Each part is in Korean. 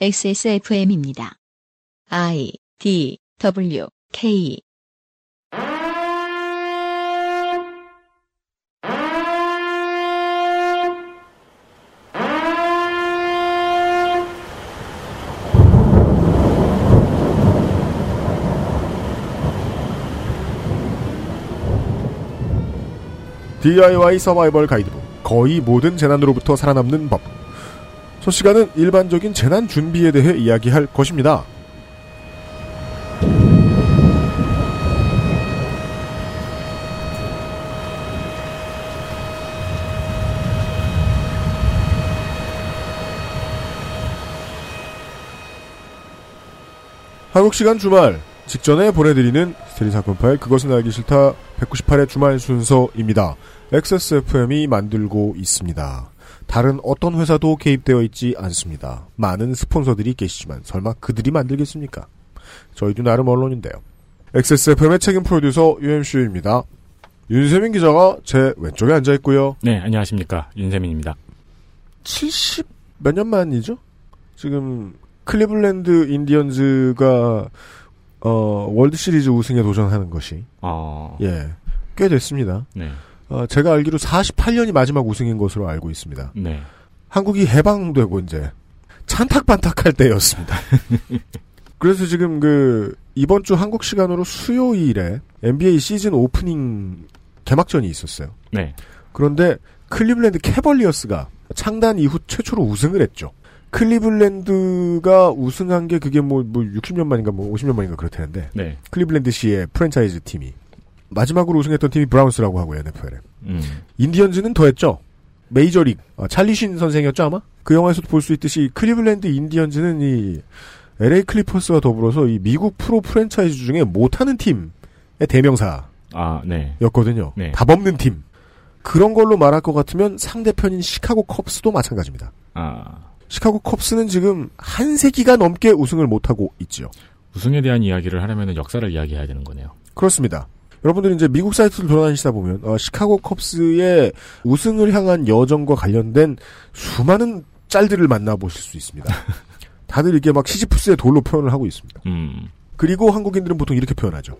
XSFM입니다. I D W K DIY 서바이벌 가이드북 거의 모든 재난으로부터 살아남는 법. 첫 시간은 일반적인 재난 준비에 대해 이야기할 것입니다. 한국 시간 주말 직전에 보내드리는 스테리 사건 파일 그것은 알기 싫다 198의 주말 순서입니다. XSFM이 만들고 있습니다. 다른 어떤 회사도 개입되어 있지 않습니다. 많은 스폰서들이 계시지만 설마 그들이 만들겠습니까? 저희도 나름 언론인데요. XSFM의 책임 프로듀서 UMC입니다. 윤세민 기자가 제 왼쪽에 앉아 있고요. 네, 안녕하십니까. 윤세민입니다. 70 몇 년 만이죠? 지금 클리블랜드 인디언즈가 어, 월드 시리즈 우승에 도전하는 것이 어, 예. 꽤 됐습니다. 네, 어, 제가 알기로 48년이 마지막 우승인 것으로 알고 있습니다. 네. 한국이 해방되고 이제 찬탁반탁할 때였습니다. 그래서 지금 그 이번 주 한국 시간으로 수요일에 NBA 시즌 오프닝 개막전이 있었어요. 네. 그런데 클리블랜드 캐벌리어스가 창단 이후 최초로 우승을 했죠. 클리블랜드가 우승한 게 그게 뭐, 뭐 60년 만인가 뭐 50년 만인가 그렇다는데 네. 클리블랜드 시의 프랜차이즈 팀이 마지막으로 우승했던 팀이 브라운스라고 하고요 NFL에 음. 인디언즈는 더했죠 메이저리그 어, 찰리 신 선생이었죠 아마 그 영화에서도 볼 수 있듯이 클리블랜드 인디언즈는 이 LA 클리퍼스와 더불어서 이 미국 프로 프랜차이즈 중에 못하는 팀의 대명사였거든요 아, 네. 네. 답 없는 팀 그런 걸로 말할 것 같으면 상대편인 시카고 컵스도 마찬가지입니다 아, 시카고 컵스는 지금 한 세기가 넘게 우승을 못하고 있지요 우승에 대한 이야기를 하려면 역사를 이야기해야 되는 거네요. 그렇습니다. 여러분들이 이제 미국 사이트를 돌아다니시다 보면 어, 시카고 컵스의 우승을 향한 여정과 관련된 수많은 짤들을 만나보실 수 있습니다. 다들 이렇게 막 시지프스의 돌로 표현을 하고 있습니다. 음, 그리고 한국인들은 보통 이렇게 표현하죠.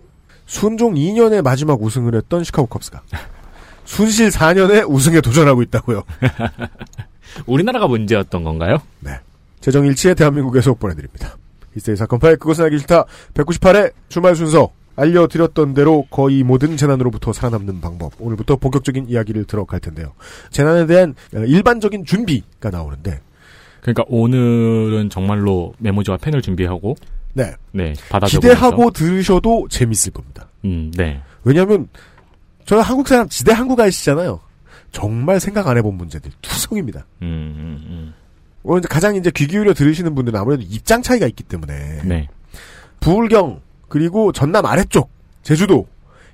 순종 2년에 마지막 우승을 했던 시카고 컵스가 순실 4년에 우승에 도전하고 있다고요. 우리나라가 문제였던 건가요? 재정일치의 대한민국에서 보내드립니다. 이세이 사건 파일 그것은 알기 싫다 198회 주말 순서 알려드렸던 대로 거의 모든 재난으로부터 살아남는 방법 오늘부터 본격적인 이야기를 들어갈 텐데요. 재난에 대한 어, 일반적인 준비가 나오는데 그러니까 오늘은 정말로 메모지와 펜을 준비하고, 네 네, 받아 기대하고 들으셔도 재밌을 겁니다. 음, 네. 왜냐하면 저는 한국 사람 지대 한국 아이시잖아요. 정말 생각 안 해본 문제들 투성입니다. 음, 음, 음. 오늘 가장 이제 귀 기울여 들으시는 분들은 아무래도 입장 차이가 있기 때문에 네. 부울경 그리고 전남 아래쪽 제주도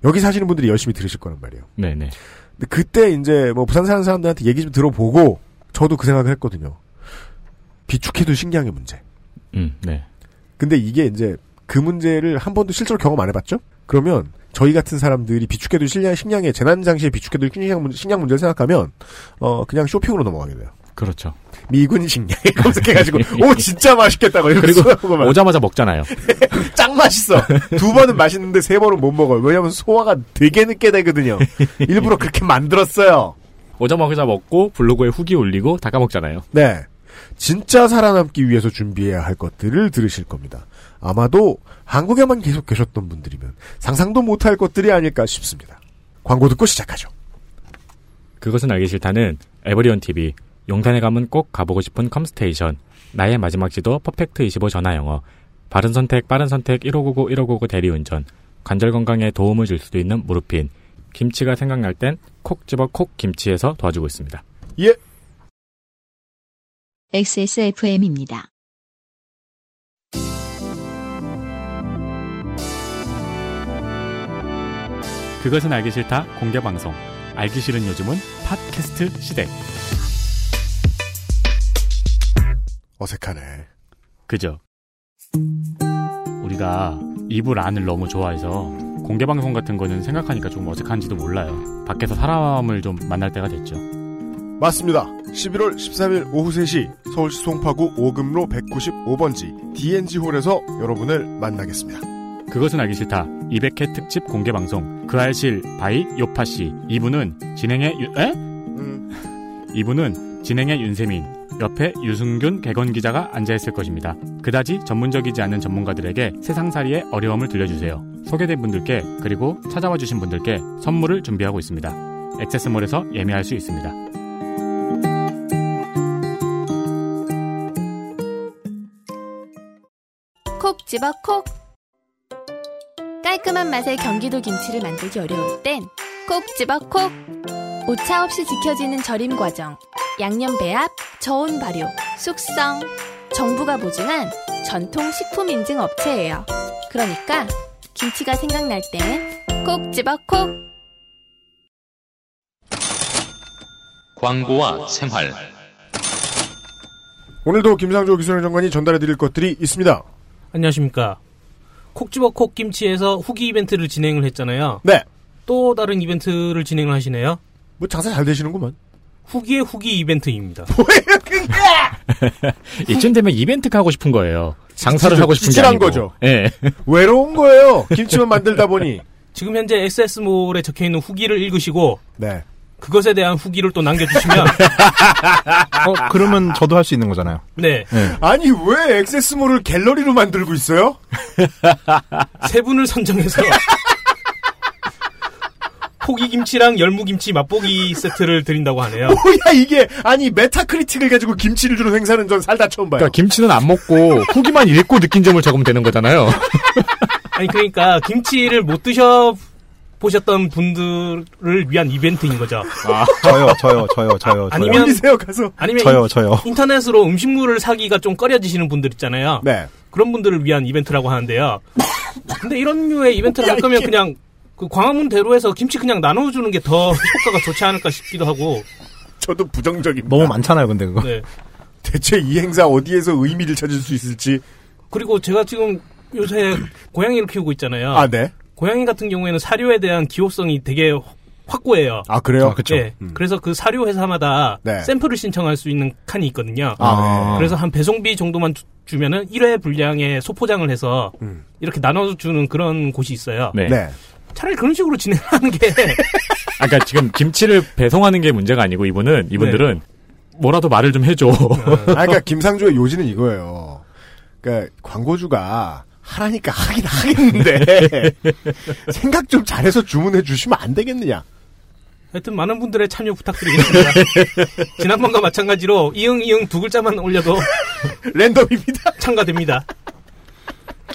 여기 사시는 분들이 열심히 들으실 거란 말이에요. 네, 네. 근데 그때 이제 뭐 부산 사는 사람들한테 얘기 좀 들어보고 저도 그 생각을 했거든요. 비축해둔 식량의 문제. 음, 네. 근데 이게 이제 그 문제를 한 번도 실제로 경험 안 해봤죠? 그러면 저희 같은 사람들이 비축해둔 식량, 식량의 재난 장시에 비축해둔 식량, 문제, 식량 문제를 생각하면 어 그냥 쇼핑으로 넘어가게 돼요. 그렇죠. 미군 식량 검색해가지고 오 진짜 맛있겠다고 그리고 오자마자 먹잖아요. 짱 맛있어. 두 번은 맛있는데 세 번은 못 먹어요. 왜냐면 소화가 되게 늦게 되거든요. 일부러 그렇게 만들었어요. 오자마자 먹고 블로그에 후기 올리고 다 까먹잖아요. 네. 진짜 살아남기 위해서 준비해야 할 것들을 들으실 겁니다. 아마도 한국에만 계속 계셨던 분들이면 상상도 못할 것들이 아닐까 싶습니다. 광고 듣고 시작하죠. 그것은 알기 싫다는 에버리온 TV, 용산에 가면 꼭 가보고 싶은 컴스테이션, 나의 마지막 지도 퍼펙트 25 전화 영어, 바른 선택 빠른 선택 1599 1599 대리운전, 관절 건강에 도움을 줄 수도 있는 무르핀, 김치가 생각날 땐 콕 집어 콕 김치에서 도와주고 있습니다. 예. XSFM입니다. 그것은 알기 싫다 공개 방송. 알기 싫은 요즘은 팟캐스트 시대. 어색하네. 그죠? 우리가 이불 안을 너무 좋아해서 공개 방송 같은 거는 생각하니까 좀 어색한지도 몰라요. 밖에서 사람을 좀 만날 때가 됐죠. 맞습니다. 11월 13일 오후 3시 서울시 송파구 오금로 195번지 DNG홀에서 여러분을 만나겠습니다. 그것은 알기 싫다. 200회 특집 공개 방송. 그 알싫 by 요파 씨. 이분은 진행의 유, 에? 음, 이분은 진행의 윤세민. 옆에 유승균 개건 기자가 앉아 있을 것입니다. 그다지 전문적이지 않은 전문가들에게 세상살이의 어려움을 들려주세요. 소개된 분들께 그리고 찾아와 주신 분들께 선물을 준비하고 있습니다. 액세스몰에서 예매할 수 있습니다. 콕 집어 콕 깔끔한 맛의 경기도 김치를 만들기 어려울 땐 콕 집어 콕 오차 없이 지켜지는 절임 과정 양념 배합, 저온 발효, 숙성 정부가 보증한 전통 식품 인증 업체예요 그러니까 김치가 생각날 땐 콕 집어 콕 광고와 생활 오늘도 김상조 기술행 장관이 전달해 드릴 것들이 있습니다. 안녕하십니까. 콕 집어 콕 김치에서 후기 이벤트를 진행을 했잖아요. 네. 또 다른 이벤트를 진행을 하시네요. 뭐 장사 잘 되시는구만. 후기의 후기 이벤트입니다. 이쯤 되면 이벤트가 하고 싶은 거예요. 장사를 하고 싶은 게 아니고. 거죠. 예. 외로운 거예요. 김치만 만들다 보니. 지금 현재 XS몰에 적혀 있는 후기를 읽으시고 네. 그것에 대한 후기를 또 남겨주시면 어, 그러면 저도 할 수 있는 거잖아요. 네 아니 왜 액세스몰을 갤러리로 만들고 있어요? 세 분을 선정해서 포기 김치랑 열무 김치 맛보기 세트를 드린다고 하네요. 뭐야 이게 아니 메타크리틱을 가지고 김치를 주는 행사는 전 살다 처음 봐요. 그러니까 김치는 안 먹고 후기만 읽고 느낀 점을 적으면 되는 거잖아요. 아니 그러니까 김치를 못 드셔 보셨던 분들을 위한 이벤트인 거죠. 저요, 저요, 저요, 저요. 아 니면- 올리세요 가서. 아니면 저요, 저요. 인터넷으로 음식물을 사기가 좀 꺼려지시는 분들 있잖아요. 네. 그런 분들을 위한 이벤트라고 하는데요. 근데 이런 류의 이벤트를 할 거면 그냥 그 광화문 대로에서 김치 그냥 나눠주는 게 더 효과가 좋지 않을까 싶기도 하고. 저도 부정적입니다. 너무 많잖아요, 근데 그거. 네. 대체 이 행사 어디에서 의미를 찾을 수 있을지. 그리고 제가 지금 요새 고양이를 키우고 있잖아요. 아 네. 고양이 같은 경우에는 사료에 대한 기호성이 되게 확고해요. 아 그래요? 아, 그쵸. 예. 음. 그래서 그 사료 회사마다 네. 샘플을 신청할 수 있는 칸이 있거든요. 아, 네. 그래서 한 배송비 정도만 주, 주면은 1회 분량의 소포장을 해서 음. 이렇게 나눠주는 그런 곳이 있어요. 네. 네. 차라리 그런 식으로 진행하는 게 아까 그러니까 지금 김치를 배송하는 게 문제가 아니고 이분은 이분들은 뭐라도 말을 좀 해줘. 아, 그러니까 김상조의 요지는 이거예요. 그러니까 광고주가 하라니까 하긴 하겠는데 생각 좀 잘해서 주문해 주시면 안 되겠느냐? 하여튼 많은 분들의 참여 부탁드리겠습니다. 지난번과 마찬가지로 이응 이응 두 글자만 올려도 랜덤입니다. 참가됩니다.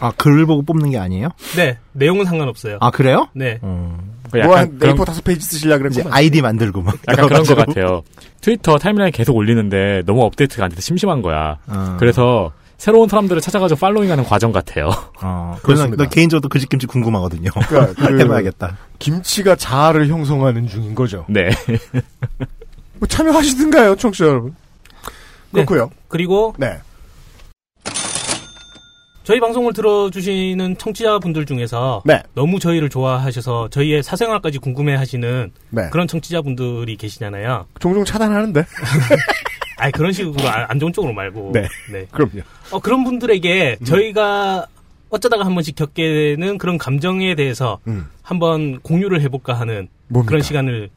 아, 글 보고 뽑는 게 아니에요? 네, 내용은 상관없어요. 아, 그래요? 네. 음, 그뭐 약간 한 그런, 네이버 다섯 페이지 쓰시려 이제 그랬구만. 아이디 만들고 막. 약간 그런 것. 같아요. 트위터 타임라인 계속 올리는데 너무 업데이트가 안 돼서 심심한 거야. 어, 그래서 새로운 사람들을 찾아가지고 팔로잉하는 과정 같아요. 어, 그래서. 나 개인적으로 그 집김치 궁금하거든요. 그러니까 그 해봐야겠다. 김치가 자아를 형성하는 중인 거죠. 네. 뭐 참여하시든가요, 청취자 여러분. 네. 그렇고요. 그리고 네. 저희 방송을 들어주시는 청취자분들 중에서 네. 너무 저희를 좋아하셔서 저희의 사생활까지 궁금해하시는 네. 그런 청취자분들이 계시잖아요. 종종 차단하는데. 아니 그런 식으로 안안 좋은 쪽으로 말고. 네. 그럼요. 어, 그런 분들에게 저희가 어쩌다가 한 번씩 겪게 되는 그런 감정에 대해서 음. 한번 공유를 해볼까 하는 뭡니까? 그런 시간을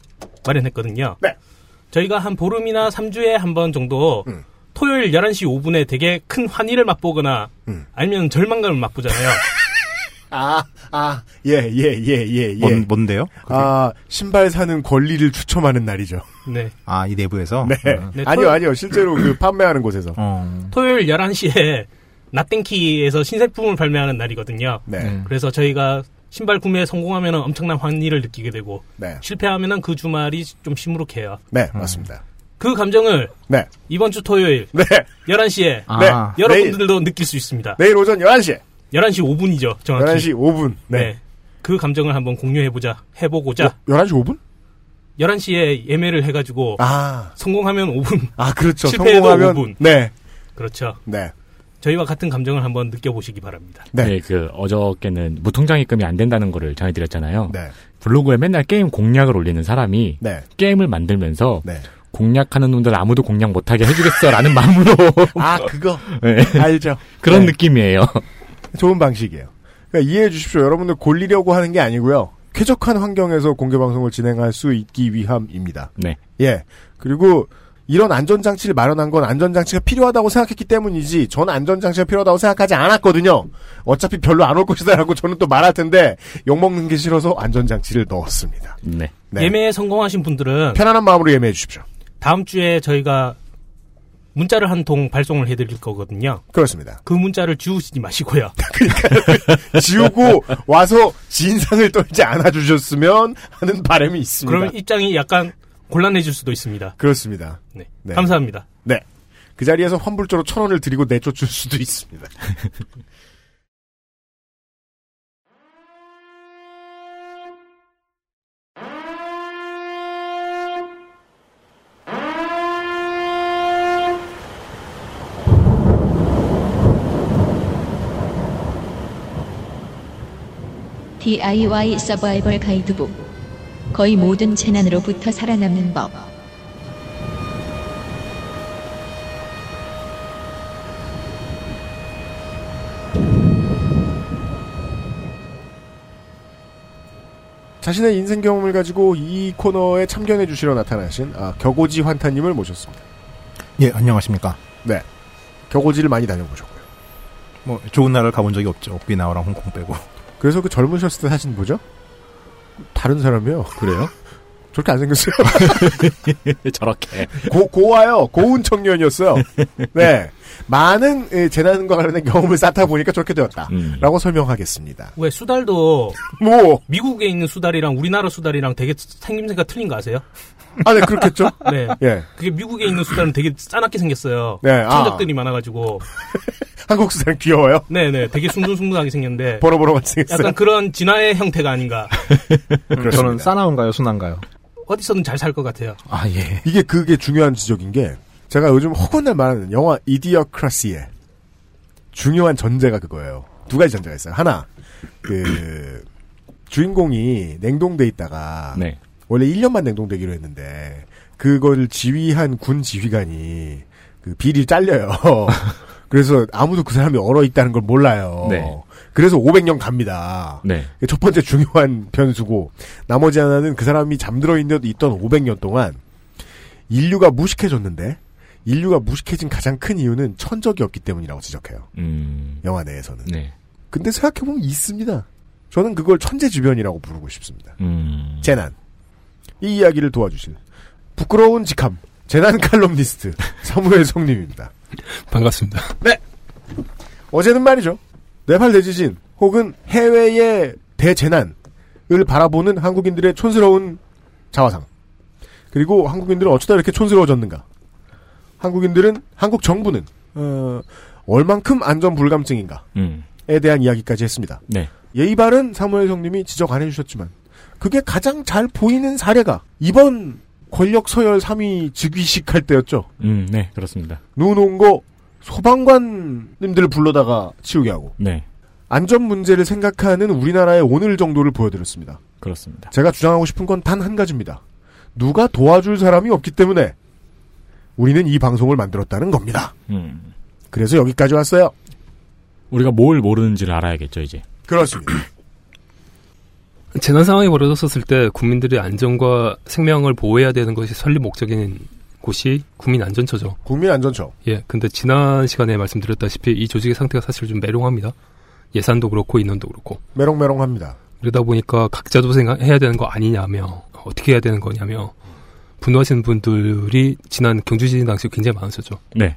마련했거든요. 네. 저희가 한 보름이나 3주에 한 번 정도 음. 토요일 11시 5분에 되게 큰 환희를 맛보거나 음. 아니면 절망감을 맛보잖아요. 아, 아, 예, 예, 예, 예, 예. 뭔, 뭔데요? 아, 신발 사는 권리를 추첨하는 날이죠. 네. 아, 이 내부에서? 네. 어. 네, 아니요, 토- 아니요. 실제로 그 판매하는 곳에서. 어. 토요일 11시에 나땡키에서 신제품을 발매하는 날이거든요. 네. 음. 그래서 저희가 신발 구매에 성공하면 엄청난 환희를 느끼게 되고 네. 실패하면 그 주말이 좀 시무룩해요. 네, 맞습니다. 그 감정을 네. 이번 주 토요일 네. 11시에 아, 네. 여러분들도 느낄 수 있습니다. 내일 오전 11시. 11시 5분이죠, 정확히. 11시 5분. 네. 네. 그 감정을 한번 공유해보자, 해보고자, 어, 11시 5분? 11시에 예매를 해가지고, 아. 성공하면 5분. 아, 그렇죠. 실패해도 성공하면. 5분. 네. 그렇죠. 네. 저희와 같은 감정을 한번 느껴보시기 바랍니다. 네. 네, 그 어저께는 무통장입금이 안 된다는 거를 전해드렸잖아요. 네. 블로그에 맨날 게임 공략을 올리는 사람이 네. 게임을 만들면서 네. 공략하는 놈들 아무도 공략 못하게 해주겠어라는 마음으로 아, 그거. 네, 알죠. 그런 네. 느낌이에요. 좋은 방식이에요. 그러니까 이해해 주십시오. 여러분들 골리려고 하는 게 아니고요. 쾌적한 환경에서 공개 방송을 진행할 수 있기 위함입니다. 네. 예. 그리고 이런 안전장치를 마련한 건 안전장치가 필요하다고 생각했기 때문이지 저는 안전장치가 필요하다고 생각하지 않았거든요. 어차피 별로 안 올 것이다라고 저는 또 말할 텐데 욕먹는 게 싫어서 안전장치를 넣었습니다. 네. 네. 예매에 성공하신 분들은 편안한 마음으로 예매해 주십시오. 다음 주에 저희가 문자를 한 통 발송을 해드릴 거거든요. 그렇습니다. 그 문자를 지우시지 마시고요. 지우고 와서 진상을 떨지 않아 주셨으면 하는 바람이 있습니다. 그러면 입장이 약간 곤란해질 수도 있습니다. 그렇습니다. 네. 네. 감사합니다. 네. 그 자리에서 환불조로 천 원을 드리고 내쫓을 수도 있습니다. DIY 서바이벌 가이드북. 거의 모든 재난으로부터 살아남는 법. 자신의 인생 경험을 가지고 이 코너에 참견해 주시러 나타나신 아, 격오지 환타님을 모셨습니다. 예, 안녕하십니까. 격오지를 많이 다녀보셨고요. 뭐 좋은 나라를 가본 적이 없죠. 오키나와랑 홍콩 빼고. 그래서 그 젊으셨을 때 사진 보죠? 다른 사람이요. 그래요? 저렇게 안 생겼어요. 저렇게. 고, 고와요. 고운 청년이었어요. 네. 많은 예, 재난과 관련된 경험을 쌓다 보니까 저렇게 되었다. 음. 라고 설명하겠습니다. 왜 수달도 뭐, 미국에 있는 수달이랑 우리나라 수달이랑 되게 생김새가 틀린 거 아세요? 아, 네, 그렇겠죠? 네. 예. 그게 미국에 있는 수달은 되게 싸납게 생겼어요. 네, 아. 천적들이 많아가지고. 한국 사람 귀여워요? 네네. 되게 숭숭숭숭하게 생겼는데. 버러버러같이 생겼어요. 약간 그런 진화의 형태가 아닌가. 저는 싸나운가요, 순한가요? 어디서든 잘 살 것 같아요. 아 예. 이게 그게 중요한 지적인 게 제가 요즘 허건날 말하는 영화 이디어크라시의 중요한 전제가 그거예요. 두 가지 전제가 있어요. 하나 그 주인공이 냉동돼 있다가 네. 원래 1년만 냉동되기로 했는데 그걸 지휘한 군 지휘관이 그 비리 잘려요. 그래서 아무도 그 사람이 얼어 있다는 걸 몰라요. 네. 그래서 500년 갑니다. 네. 첫 번째 중요한 변수고 나머지 하나는 그 사람이 잠들어 있는 있던 500년 동안 인류가 무식해졌는데 인류가 무식해진 가장 큰 이유는 천적이 없기 때문이라고 지적해요. 음. 영화 내에서는. 네. 근데 생각해보면 있습니다. 저는 그걸 천재주변이라고 부르고 싶습니다. 음. 재난. 이 이야기를 도와주실 부끄러운 직함 재난 칼럼니스트 사무엘 성님입니다. 반갑습니다. 어제는 말이죠. 네팔 대지진 혹은 해외의 대재난을 바라보는 한국인들의 촌스러운 자화상. 그리고 한국인들은 어쩌다 이렇게 촌스러워졌는가. 한국인들은 한국 정부는 어, 얼만큼 안전 불감증인가에 음. 대한 이야기까지 했습니다. 네. 예의 바른 사무엘 성님이 지적 안 해주셨지만 그게 가장 잘 보이는 사례가 이번 권력 서열 3위 즉위식 할 때였죠. 음, 네, 그렇습니다. 눈 온 거 소방관님들을 불러다가 치우게 하고 네, 안전 문제를 생각하는 우리나라의 오늘 정도를 보여드렸습니다. 그렇습니다. 제가 주장하고 싶은 건 단 한 가지입니다. 누가 도와줄 사람이 없기 때문에 우리는 이 방송을 만들었다는 겁니다. 음. 그래서 여기까지 왔어요. 우리가 뭘 모르는지를 알아야겠죠, 이제. 그렇습니다. 재난 상황이 벌어졌을 때 국민들의 안전과 생명을 보호해야 되는 것이 설립 목적인 곳이 국민안전처죠. 국민안전처. 예, 근데 지난 시간에 말씀드렸다시피 이 조직의 상태가 사실 좀 메롱합니다. 예산도 그렇고 인원도 그렇고. 메롱메롱합니다. 그러다 보니까 각자도 생각해야 되는 거 아니냐며 어떻게 해야 되는 거냐며 분노하시는 분들이 지난 경주 지진 당시 굉장히 많으셨죠. 네.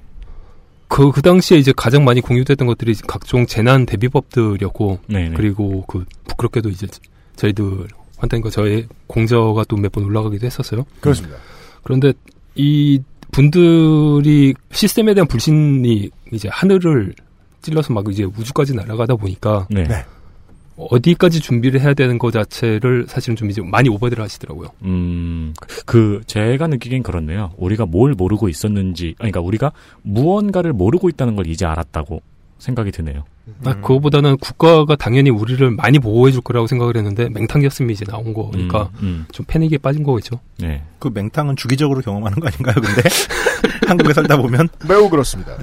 그, 그 당시에 이제 가장 많이 공유됐던 것들이 각종 재난 대비법들이었고, 네, 네. 그리고 그, 부끄럽게도 이제 저희들, 환타님과 저의 공저가 또 몇 번 올라가기도 했었어요. 그렇습니다. 그런데 이 분들이 시스템에 대한 불신이 이제 하늘을 찔러서 막 이제 우주까지 날아가다 보니까 네. 네. 어디까지 준비를 해야 되는 것 자체를 사실은 좀 이제 많이 오버들 하시더라고요. 음, 그, 제가 느끼기엔 그렇네요. 우리가 뭘 모르고 있었는지, 아니, 그러니까 우리가 무언가를 모르고 있다는 걸 이제 알았다고 생각이 드네요. 아, 그거보다는 국가가 당연히 우리를 많이 보호해 줄 거라고 생각을 했는데 맹탕이었으면 이제 나온 거니까 음, 음. 좀 패닉에 빠진 거겠죠. 네. 그 맹탕은 주기적으로 경험하는 거 아닌가요? 근데 한국에 살다 보면 매우 그렇습니다.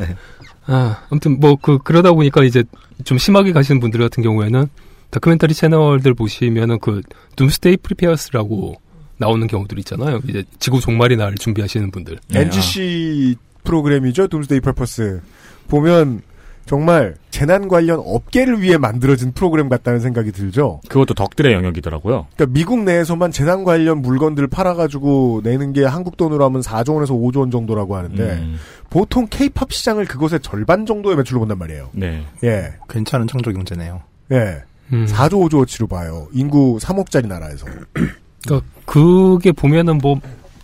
아, 아무튼 뭐 그 그러다 보니까 이제 좀 심하게 가시는 분들 같은 경우에는 다큐멘터리 채널들 보시면은 그 Doomsday Preppers라고 나오는 경우들 있잖아요. 이제 지구 종말이 날 준비하시는 분들. 네. NGC 프로그램이죠. Doomsday Preppers. 보면 정말 재난 관련 업계를 위해 만들어진 프로그램 같다는 생각이 들죠. 그것도 덕들의 영역이더라고요. 그러니까 미국 내에서만 재난 관련 물건들 팔아가지고 내는 게 한국 돈으로 하면 4조 원에서 5조 원 정도라고 하는데 음, 보통 케이팝 시장을 그것의 절반 정도의 매출로 본단 말이에요. 네. 예, 괜찮은 창조 경제네요. 예. 음. 4조 5조어치로 봐요. 인구 3억짜리 나라에서. 그러니까 그게 보면은 뭐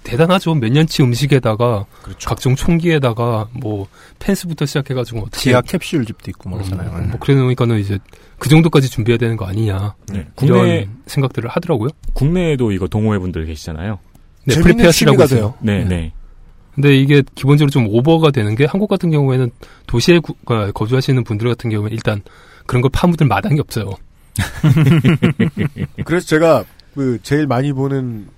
대단하죠. 몇 년치 음식에다가 그렇죠. 각종 총기에다가 뭐 펜스부터 시작해가지고 어떻게 지하 캡슐 집도 있고 뭐 그러잖아요. 음, 뭐 그래 놓으니까는 이제 그 정도까지 준비해야 되는 거 아니냐 네. 이런 국내 생각들을 하더라고요. 국내에도 이거 동호회 분들 계시잖아요. 네, 취미가 있어요. 네, 네. 네. 근데 이게 기본적으로 좀 오버가 되는 게 한국 같은 경우에는 도시에 구- 어, 거주하시는 분들 같은 경우에 일단 그런 걸 파묻을 마당이 없어요. 그래서 제가 그 제일 많이 보는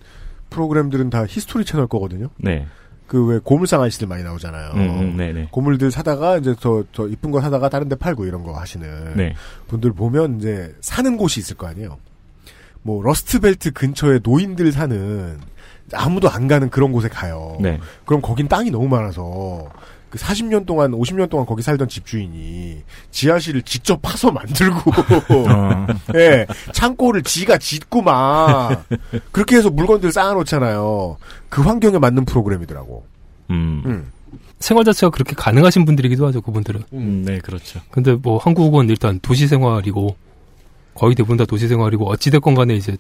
프로그램들은 다 히스토리 채널 거거든요. 네. 그 왜 고물상 아저씨들 많이 나오잖아요. 음, 음, 네, 네. 고물들 사다가 이제 더, 더 이쁜 거 사다가 다른 데 팔고 이런 거 하시는 네. 분들 보면 이제 사는 곳이 있을 거 아니에요. 뭐 러스트벨트 근처에 노인들 사는 아무도 안 가는 그런 곳에 가요. 네. 그럼 거긴 땅이 너무 많아서 그 40년 동안 50년 동안 거기 살던 집주인이 지하실을 직접 파서 만들고 어. 예, 창고를 지가 짓고 막 그렇게 해서 물건들 쌓아놓잖아요. 그 환경에 맞는 프로그램이더라고. 음. 음. 생활 자체가 그렇게 가능하신 분들이기도 하죠. 그분들은. 음, 네, 그렇죠. 근데 뭐 한국은 일단 도시 생활이고 거의 대부분 다 도시 생활이고 어찌됐건 간에 이제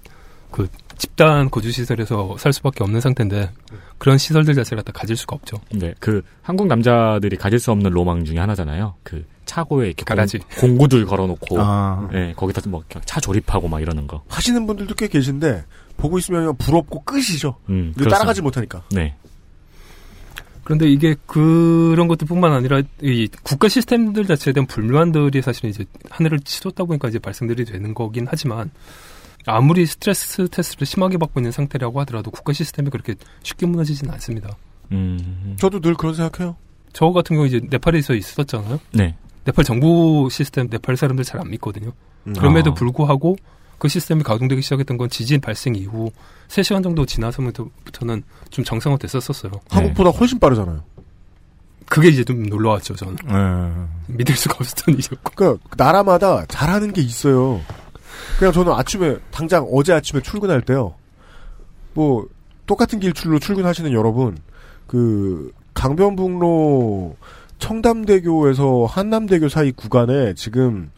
그 집단 거주 시설에서 살 수밖에 없는 상태인데 그런 시설들 자체를 다 가질 수가 없죠. 네, 그 한국 남자들이 가질 수 없는 로망 중에 하나잖아요. 그 차고에 이렇게 가라지. 공, 공구들 걸어놓고, 아. 네, 거기다 뭐차 조립하고 막 이러는 거. 하시는 분들도 꽤 계신데 보고 있으면 부럽고 끝이죠. 음, 늘 따라가지 못하니까. 네, 그런데 이게 그런 것들뿐만 아니라 이 국가 시스템들 자체에 대한 불만들이 사실은 이제 하늘을 치솟다 보니까 이제 발생들이 되는 거긴 하지만 아무리 스트레스 테스트를 심하게 받고 있는 상태라고 하더라도 국가 시스템이 그렇게 쉽게 무너지지는 않습니다. 음, 저도 늘 그런 생각해요. 저 같은 경우 이제 네팔에서 있었잖아요. 네, 네팔 정부 시스템 네팔 사람들 잘 안 믿거든요. 음. 그럼에도 아. 불구하고 그 시스템이 가동되기 시작했던 건 지진 발생 이후 3시간 정도 지나서부터는 좀 정상화 됐었었어요. 한국보다 훨씬 빠르잖아요. 그게 이제 좀 놀라웠죠, 저는. 음. 믿을 수가 없었던 일이었고. 그러니까 나라마다 잘하는 게 있어요. 그냥 저는 아침에 당장 어제 아침에 출근할 때요. 뭐 똑같은 길출로 출근하시는 여러분 그 강변북로 청담대교에서 한남대교 사이 구간에 지금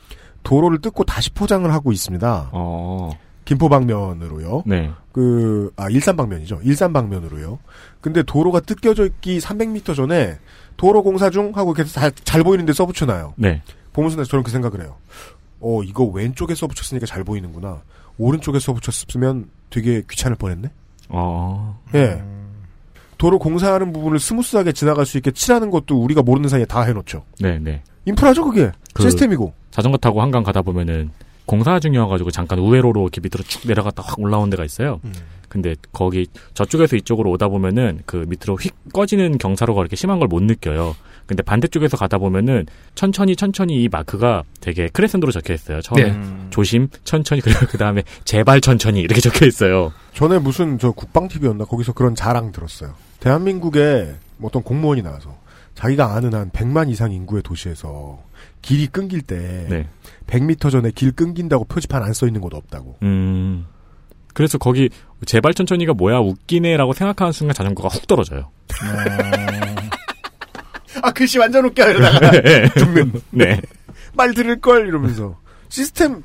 도로를 뜯고 다시 포장을 하고 있습니다. 어, 김포 방면으로요. 네, 그, 아, 일산 방면이죠. 일산 방면으로요. 근데 도로가 뜯겨져 있기 300m 전에 도로 공사 중 하고 계속 잘, 잘 보이는데 써붙여놔요. 네, 보면서 저는 그 생각을 해요. 어, 이거 왼쪽에 써 붙였으니까 잘 보이는구나. 오른쪽에 써 붙였으면 되게 귀찮을 뻔했네? 어, 예. 도로 공사하는 부분을 스무스하게 지나갈 수 있게 칠하는 것도 우리가 모르는 사이에 다 해놓죠. 네, 네. 인프라죠, 그게. 그- 시스템이고. 자전거 타고 한강 가다 보면은 공사 중이어가지고 잠깐 우회로로 이렇게 밑으로 쭉 내려갔다 확 올라온 데가 있어요. 음. 근데 거기 저쪽에서 이쪽으로 오다 보면은 그 밑으로 휙 꺼지는 경사로가 이렇게 심한 걸 못 느껴요. 근데 반대쪽에서 가다 보면은 천천히 천천히 이 마크가 되게 크레센도로 적혀 있어요. 처음에 네. 조심 천천히 그리고 그 다음에 제발 천천히 이렇게 적혀 있어요. 전에 무슨 저 국방TV였나? 거기서 그런 자랑 들었어요. 대한민국에 뭐 어떤 공무원이 나와서 자기가 아는 한 100만 이상 인구의 도시에서 길이 끊길 때 네. 100m 전에 길 끊긴다고 표지판 안 써 있는 곳 없다고. 음. 그래서 거기 제발 천천히가 뭐야 웃기네라고 생각하는 순간 자전거가 훅 떨어져요. 아 글씨 완전 웃겨 이러다가 죽는 네. 말 들을 걸 이러면서 시스템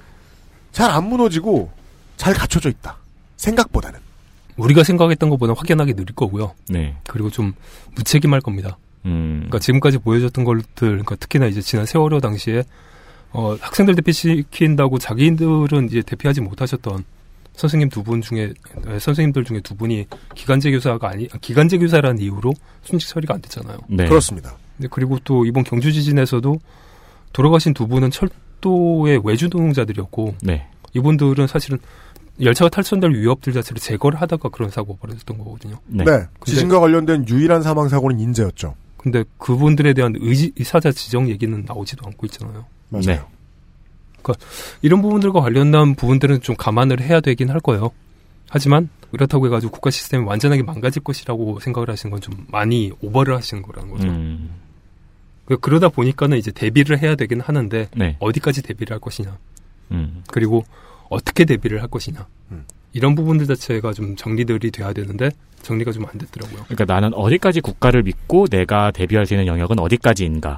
잘 안 무너지고 잘 갖춰져 있다. 생각보다는. 우리가 생각했던 것보다 확연하게 느릴 거고요. 네. 그리고 좀 무책임할 겁니다. 음. 그러니까 지금까지 보여줬던 것들, 그러니까 특히나 이제 지난 세월호 당시에 어, 학생들 대피시킨다고 자기들은 이제 대피하지 못하셨던 선생님 두 분 중에 에, 선생님들 중에 두 분이 기간제 교사가 아니 기간제 교사라는 이유로 순직 처리가 안 됐잖아요. 네. 그렇습니다. 근데 그리고 또 이번 경주 지진에서도 돌아가신 두 분은 철 별도의 외주 노동자들이었고 네. 이분들은 사실은 열차가 탈선될 위협들 자체를 제거를 하다가 그런 사고가 벌어졌던 거거든요. 네. 네. 지진과 관련된 유일한 사망 사고는 인재였죠. 근데 그분들에 대한 의지, 의사자 지정 얘기는 나오지도 않고 있잖아요. 맞아요. 네. 이런 부분들과 관련된 부분들은 좀 감안을 해야 되긴 할 거예요. 하지만 그렇다고 해가지고 국가 시스템이 완전하게 망가질 것이라고 생각을 하시는 건 좀 많이 오버를 하시는 거라는 거죠. 음. 그- 그러다 보니까는 이제 대비를 해야 되긴 하는데 네. 어디까지 대비를 할 것이냐 음. 그리고 어떻게 대비를 할 것이냐 음. 이런 부분들 자체가 좀 정리들이 돼야 되는데 정리가 좀 안 됐더라고요. 그러니까 나는 어디까지 국가를 믿고 내가 대비할 수 있는 영역은 어디까지인가에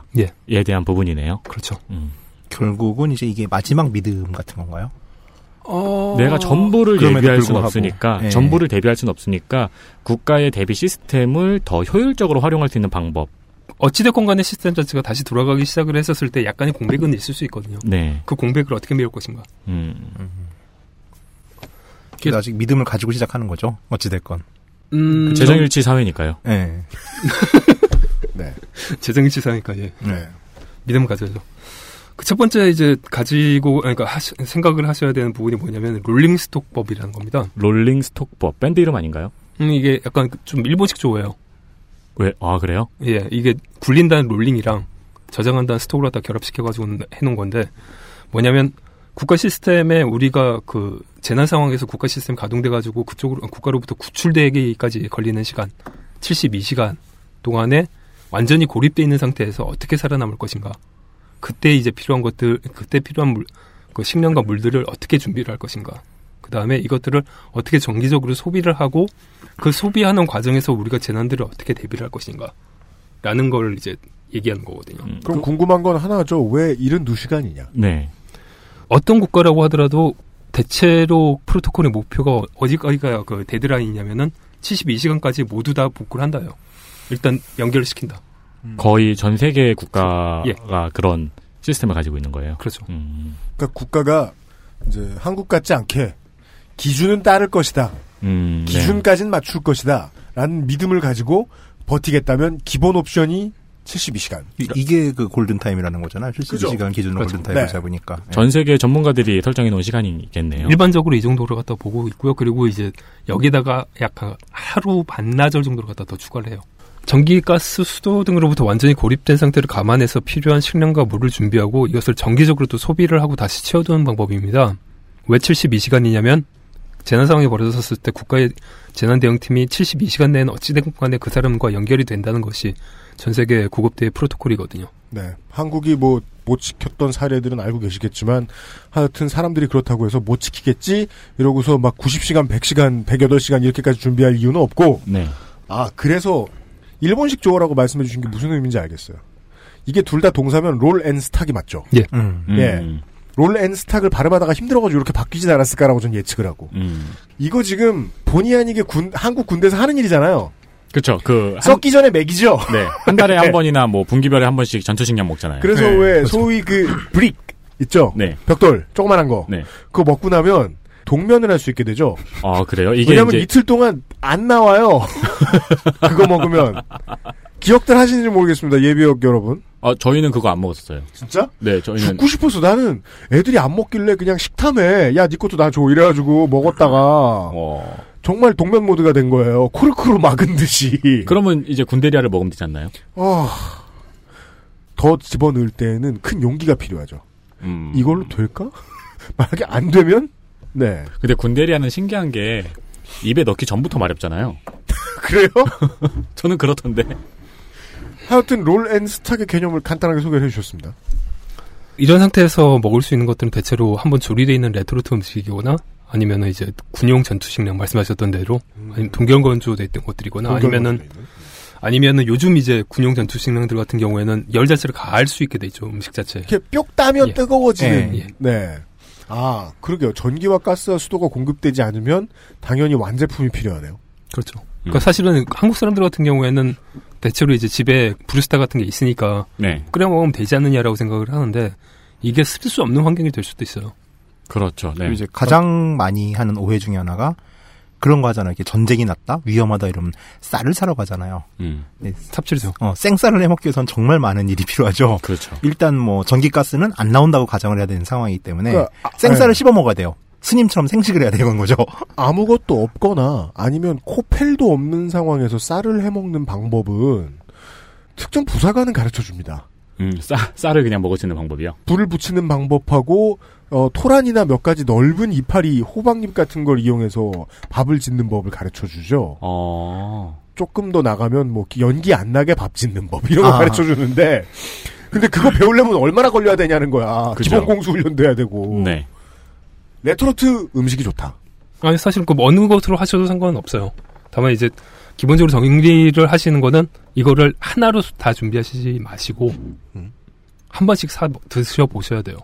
예. 대한 부분이네요. 그렇죠. 음. 결국은 이제 이게 마지막 믿음 같은 건가요? 내가 전부를 대비할 수는. 없으니까 예. 전부를 대비할 수는 없으니까 국가의 대비 시스템을 더 효율적으로 활용할 수 있는 방법. 어찌됐건 간에 시스템 자체가 다시 돌아가기 시작을 했었을 때 약간의 공백은 있을 수 있거든요. 네. 그 공백을 어떻게 메울 것인가. 음. 그래서 아직 믿음을 가지고 시작하는 거죠. 어찌됐건. 음, 재정일치 사회니까요. 예. 네. 재정일치사니까 예. 네. 믿음 가져야죠. 그 첫 번째 이제 가지고 그러니까 하시- 생각을 하셔야 되는 부분이 뭐냐면 rolling stock법이라는 겁니다. rolling stock법 밴드 이름 아닌가요? 음, 이게 약간 좀 일본식 조어예요. 왜? 아 그래요? 예, 이게 굴린다는 rolling이랑 저장한다는 stock을 갖다 결합시켜가지고 해놓은 건데 뭐냐면 국가 시스템에 우리가 그 재난 상황에서 국가 시스템 가동돼가지고 그쪽으로 국가로부터 구출되기까지 걸리는 시간 72시간 동안에 완전히 고립돼 있는 상태에서 어떻게 살아남을 것인가. 그때 이제 필요한 것들, 그때 필요한 물, 그 식량과 물들을 어떻게 준비를 할 것인가. 그 다음에 이것들을 어떻게 정기적으로 소비를 하고 그 소비하는 과정에서 우리가 재난들을 어떻게 대비를 할 것인가. 라는 걸 이제 얘기하는 거거든요. 음. 그럼 궁금한 건 하나죠. 왜 72시간이냐? 네. 어떤 국가라고 하더라도 대체로 프로토콜의 목표가 어디까지가 그 데드라인이냐면은 72시간까지 모두 다 복구를 한다요. 일단 연결을 시킨다. 거의 전 세계 국가가 예. 그런 시스템을 가지고 있는 거예요. 그렇죠. 음. 그러니까 국가가 이제 한국 같지 않게 기준은 따를 것이다. 음, 네. 기준까지는 맞출 것이다. 라는 믿음을 가지고 버티겠다면 기본 옵션이 72시간. 이, 게그 골든타임이라는 거잖아요. 72시간 기준으로 그렇죠. 골든타임을 네. 잡으니까. 예. 전 세계 전문가들이 설정해 놓은 시간이겠네요. 일반적으로 이 정도로 갖다 보고 있고요. 그리고 이제 여기다가 약간 하루 반나절 정도로 갖다 더 추가를 해요. 전기, 가스, 수도 등으로부터 완전히 고립된 상태를 감안해서 필요한 식량과 물을 준비하고 이것을 정기적으로 또 소비를 하고 다시 채워두는 방법입니다. 왜 72시간이냐면 재난 상황이 벌어졌을 때 국가의 재난 대응팀이 72시간 내에는 어찌됐건 간에 그 사람과 연결이 된다는 것이 전 세계 구급대의 프로토콜이거든요. 네. 한국이 뭐 못 지켰던 사례들은 알고 계시겠지만 하여튼 사람들이 그렇다고 해서 못 지키겠지 이러고서 막 90시간, 100시간, 108시간 이렇게까지 준비할 이유는 없고 네. 아 그래서 일본식 조어라고 말씀해 주신 게 무슨 의미인지 알겠어요. 이게 둘 다 동사면 roll and stock이 맞죠. 음. 예. 음. roll and stock을 발음하다가 힘들어가지고 이렇게 바뀌진 않았을까라고 전 예측을 하고 음. 이거 지금 본의 아니게 군, 한국 군대에서 하는 일이잖아요. 그렇죠. 그, 한, 썩기 전에 먹이죠. 네. 한 달에 한 번이나 뭐 분기별에 한 번씩 전투식량 먹잖아요. 그래서 네, 왜 소위 그 브릭 있죠. 네. 벽돌 조그만한 거. 네. 그거 먹고 나면 동면을 할 수 있게 되죠. 아, 그래요? 이게 왜냐면 이제 이틀 동안 안 나와요. 그거 먹으면 기억들 하시는지 모르겠습니다. 예비역 여러분. 아, 저희는 그거 안 먹었어요. 진짜? 네, 저희는 죽고 싶어서 나는 애들이 안 먹길래 그냥 식탐에 야니 것도 나 줘 이래가지고 먹었다가 어. 정말 동면 모드가 된 거예요. 코르크로 막은 듯이. 그러면 이제 군대리아를 먹으면 되지 않나요? 어, 더 집어넣을 때는 큰 용기가 필요하죠. 음. 이걸로 될까? 만약에 안 되면 네 근데 군대리아는 신기한 게 입에 넣기 전부터 마렵잖아요. 그래요? 저는 그렇던데. 하여튼 roll and stock의 개념을 간단하게 소개를 해주셨습니다. 이런 상태에서 먹을 수 있는 것들은 대체로 한번 조리되어 있는 레토르트 음식이거나 아니면 이제 군용 전투식량 말씀하셨던 대로 아니면 동결 건조돼 있던 것들이거나 아니면은 아니면은 요즘 이제 군용 전투식량들 같은 경우에는 열 자체를 가할 수 있게 돼 있죠 음식 자체. 이렇게 뿅 따면 예. 뜨거워지는. 예, 예. 네. 아 그러게요. 전기와 가스와 수도가 공급되지 않으면 당연히 완제품이 필요하네요. 그렇죠. 그러니까 사실은 한국 사람들 같은 경우에는 대체로 이제 집에 브루스타 같은 게 있으니까 네. 끓여 먹으면 되지 않느냐라고 생각을 하는데 이게 쓸 수 없는 환경이 될 수도 있어요. 그렇죠. 네. 그리고 이제 가장 많이 하는 오해 중에 하나가 그런 거 하잖아요. 이렇게 전쟁이 났다, 위험하다 이러면 쌀을 사러 가잖아요. 음, 네, 삽질이죠. 어, 생쌀을 해먹기 위해선 정말 많은 일이 필요하죠. 그렇죠. 일단 뭐 전기가스는 안 나온다고 가정을 해야 되는 상황이기 때문에 그러니까, 아, 생쌀을 네. 씹어 먹어야 돼요. 스님처럼 생식을 해야 되는 거죠. 아무것도 없거나 아니면 코펠도 없는 상황에서 쌀을 해먹는 방법은 특정 부사관은 가르쳐 줍니다. 음, 쌀, 쌀을 그냥 먹을 수 있는 방법이요. 불을 붙이는 방법하고 어, 토란이나 몇 가지 넓은 이파리, 호박잎 같은 걸 이용해서 밥을 짓는 법을 가르쳐 주죠. 어, 조금 더 나가면 뭐 연기 안 나게 밥 짓는 법 이런 거 아. 가르쳐 주는데 근데 그거 배우려면 얼마나 걸려야 되냐는 거야. 그죠. 기본 공수 훈련도 해야 되고. 네. 레토르트 음식이 좋다. 아니 사실 그 어느 것으로 하셔도 상관은 없어요. 다만 이제 기본적으로 정리를 하시는 거는 이거를 하나로 다 준비하시지 마시고 음. 한 번씩 사 드셔 보셔야 돼요.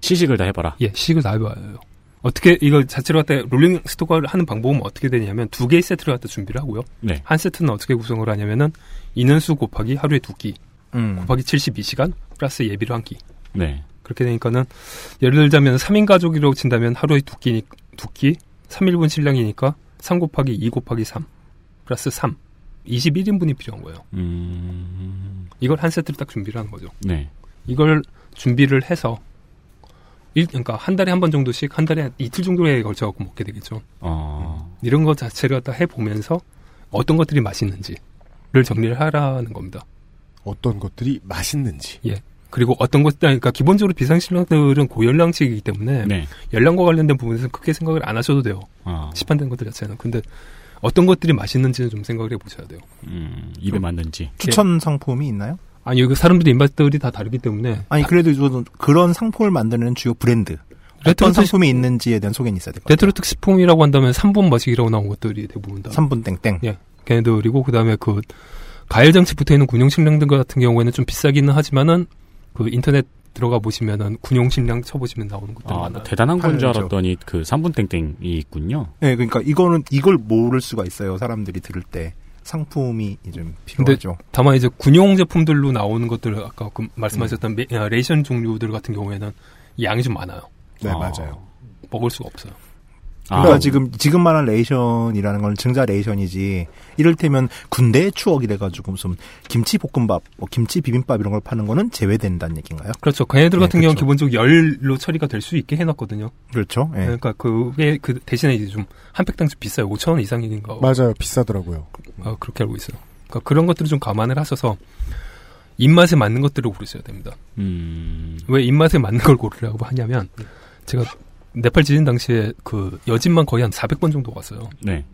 시식을 다 해봐라. 예, 시식을 다 해봐야 해요. 어떻게 이거 자체로 갖다 rolling stock을 하는 방법은 어떻게 되냐면 두 개의 세트를 갖다 준비를 하고요. 네. 한 세트는 어떻게 구성을 하냐면은 인원수 곱하기 하루에 두 끼, 음. 곱하기 72시간 플러스 예비로 한 끼. 네. 그렇게 되니까는 예를 들자면 3인 가족이라고 친다면 하루에 두 끼, 두 끼, 3일분 신랑이니까 3 곱하기 2 곱하기 3 플러스 3. 21인분이 필요한 거예요. 음, 이걸 한 세트를 딱 준비를 하는 거죠. 네. 이걸 준비를 해서 일, 그러니까 한 달에 한 번 정도씩 한 달에 한 이틀 정도에 걸쳐 갖고 먹게 되겠죠. 어, 이런 것 자체를 갖다 해 보면서 어떤 것들이 맛있는지를 정리를 하라는 겁니다. 어떤 것들이 맛있는지. 그리고 어떤 것들 그러니까 기본적으로 비상신랑들은 고열량치이기 때문에 네. 열량과 관련된 부분에서 크게 생각을 안 하셔도 돼요. 어, 시판된 것들 자체는. 근데 어떤 것들이 맛있는지는 좀 생각을 해 보셔야 돼요. 음, 입에 맞는지. 추천 상품이 있나요? 아니, 여기 사람들의 입맛들이 다 다르기 때문에. 아니 그래도 저는 그런 상품을 만드는 주요 브랜드 어떤 레토르트, 상품이 있는지에 대한 소개는 있어야 될 것 같아요. 레토르트 식품이라고 한다면 3분 머시기라고 나온 것들이 대부분 다. 3분 땡땡. 예. 걔네들이고, 그 다음에 그, 가열장치 붙어 있는 군용 식량들 같은 경우에는 좀 비싸기는 하지만은, 그 인터넷 들어가 보시면은 군용 식량 쳐보시면 나오는 것들이 아, 많아요. 대단한 건 줄. 알았더니 그 3분 땡땡이 있군요. 네, 그러니까 이거는 이걸 모를 수가 있어요. 사람들이 들을 때 상품이 좀 필요하죠. 다만 이제 군용 제품들로 나오는 것들 아까 그 말씀하셨던 메- 아, 레이션 종류들 같은 경우에는 양이 좀 많아요. 네, 어. 맞아요. 먹을 수가 없어요. 아, 그러니까 지금 지금 말한 레이션이라는 건 진짜 레이션이지. 이를테면 군대의 추억이래 가지고 무슨 김치 볶음밥, 뭐 김치 비빔밥 이런 걸 파는 거는 제외된다는 얘기인가요? 그렇죠. 걔네들 네, 같은 경우는 그렇죠. 기본적으로 열로 처리가 될 수 있게 해놨거든요. 그렇죠. 예. 그러니까 그게 그 대신에 이제 좀 한 팩당 좀 비싸요. 5천 원 이상인가. 맞아요. 비싸더라고요. 아, 그렇게 알고 있어요. 그러니까 그런 것들을 좀 감안을 하셔서 입맛에 맞는 것들을 고르셔야 됩니다. 음, 왜 입맛에 맞는 걸 고르라고 하냐면 제가 네팔 지진 당시에 그 여진만 거의 한 400번 정도 갔어요. 네.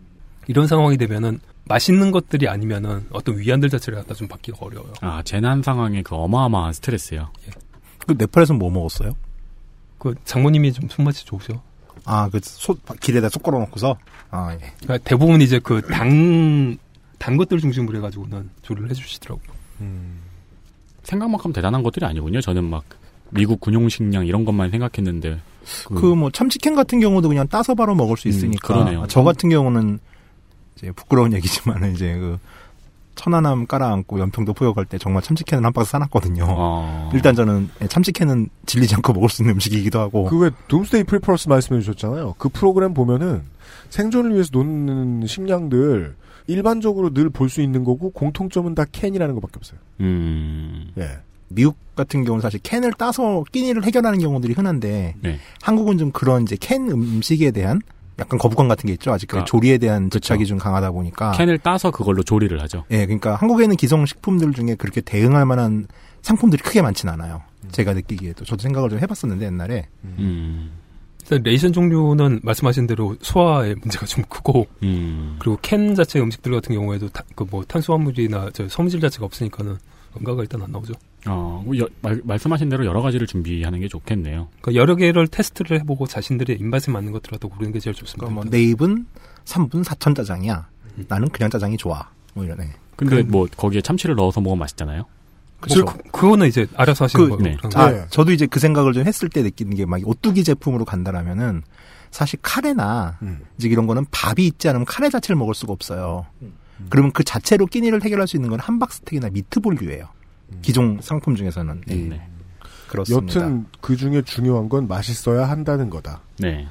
이런 상황이 되면은 맛있는 것들이 아니면은 어떤 위안들 자체를 갖다 좀 받기가 어려워요. 아, 재난 상황에 그 어마어마한 스트레스요. 그 네팔에서는 뭐 먹었어요? 그 장모님이 좀 손맛이 좋으셔. 아, 그 소, 길에다 쏙 걸어놓고서. 아, 예. 그러니까 대부분 이제 그 당, 단 것들 중심으로 해가지고는 조리를 해주시더라고요. 생각만큼 대단한 것들이 아니군요. 저는 막 미국 군용 식량 이런 것만 생각했는데. 그 뭐 참치캔 같은 경우도 그냥 따서 바로 먹을 수 있으니까. 음, 그러네요. 저 같은 경우는 이제 부끄러운 얘기지만 이제 그 천안함 가라앉고 연평도 포격할 때 정말 참치캔을 한 박스 사놨거든요. 어, 일단 저는 참치캔은 질리지 않고 먹을 수 있는 음식이기도 하고. 그 왜 Doomsday Preppers 말씀해 주셨잖아요. 그 프로그램 보면은 생존을 위해서 놓는 식량들 일반적으로 늘 볼 수 있는 거고 공통점은 다 캔이라는 것밖에 없어요. 음, 예. 미국 같은 경우는 사실 캔을 따서 끼니를 해결하는 경우들이 흔한데 네. 한국은 좀 그런 이제 캔 음식에 대한 약간 거부감 같은 게 있죠. 아직 그 아, 조리에 대한 집착이 그쵸. 좀 강하다 보니까. 캔을 따서 그걸로 조리를 하죠. 예, 그러니까 한국에는 기성 식품들 중에 그렇게 대응할 만한 상품들이 크게 많진 않아요. 제가 느끼기에도 저도 생각을 좀 해봤었는데 옛날에 음, 일단 레이션 종류는 말씀하신 대로 소화의 문제가 좀 크고 음, 그리고 캔 자체 음식들 같은 경우에도 그 뭐 탄수화물이나 저 섬유질 자체가 없으니까는 응가가 일단 안 나오죠. 어, 여- 말, 말씀하신 대로 여러 가지를 준비하는 게 좋겠네요. 그러니까 여러 개를 테스트를 해보고 자신들의 입맛에 맞는 것들을 또 고르는 게 제일 좋습니다. 그러니까 뭐내 입은 3분 4천 짜장이야. 나는 그냥 짜장이 좋아. 뭐 이러네. 근데 뭐 거기에 참치를 넣어서 먹으면 맛있잖아요. 그, 그거는 이제 알아서 하시는 그- 거고. 네. 아, 거. 네. 저도 이제 그 생각을 좀 했을 때 느끼는 게 막 오뚜기 제품으로 간다라면은 사실 카레나 음. 이제 이런 거는 밥이 있지 않으면 카레 자체를 먹을 수가 없어요. 그러면 그 자체로 끼니를 해결할 수 있는 건 함박스텍이나 미트볼류예요. 기존 상품 중에서는 네. 네. 그렇습니다. 여튼 그 중에 중요한 건 맛있어야 한다는 거다. 네.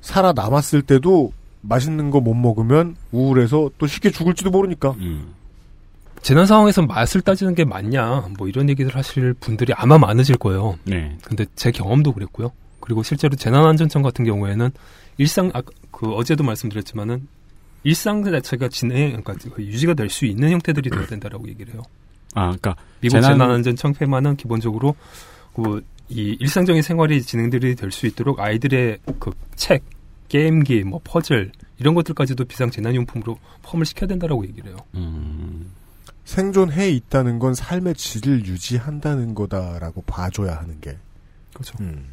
살아 남았을 때도 맛있는 거 못 먹으면 우울해서 또 쉽게 죽을지도 모르니까. 음. 재난 상황에서 맛을 따지는 게 맞냐, 뭐 이런 얘기들 하실 분들이 아마 많으실 거예요. 네. 근데 제 경험도 그랬고요. 그리고 실제로 재난안전청 같은 경우에는 일상, 아, 그 어제도 말씀드렸지만은 일상 자체가 진행, 그러니까 그 유지가 될 수 있는 형태들이 돼야 된다라고 얘기를 해요. 아, 그러니까 미국 재난- 재난안전청 페마는 기본적으로 그 이 일상적인 생활이 진행들이 될 수 있도록 아이들의 그 책, 게임기, 뭐 퍼즐 이런 것들까지도 비상 재난용품으로 포함을 시켜야 된다라고 얘기를 해요. 음. 생존해 있다는 건 삶의 질을 유지한다는 거다라고 봐줘야 하는 게. 그렇죠. 음.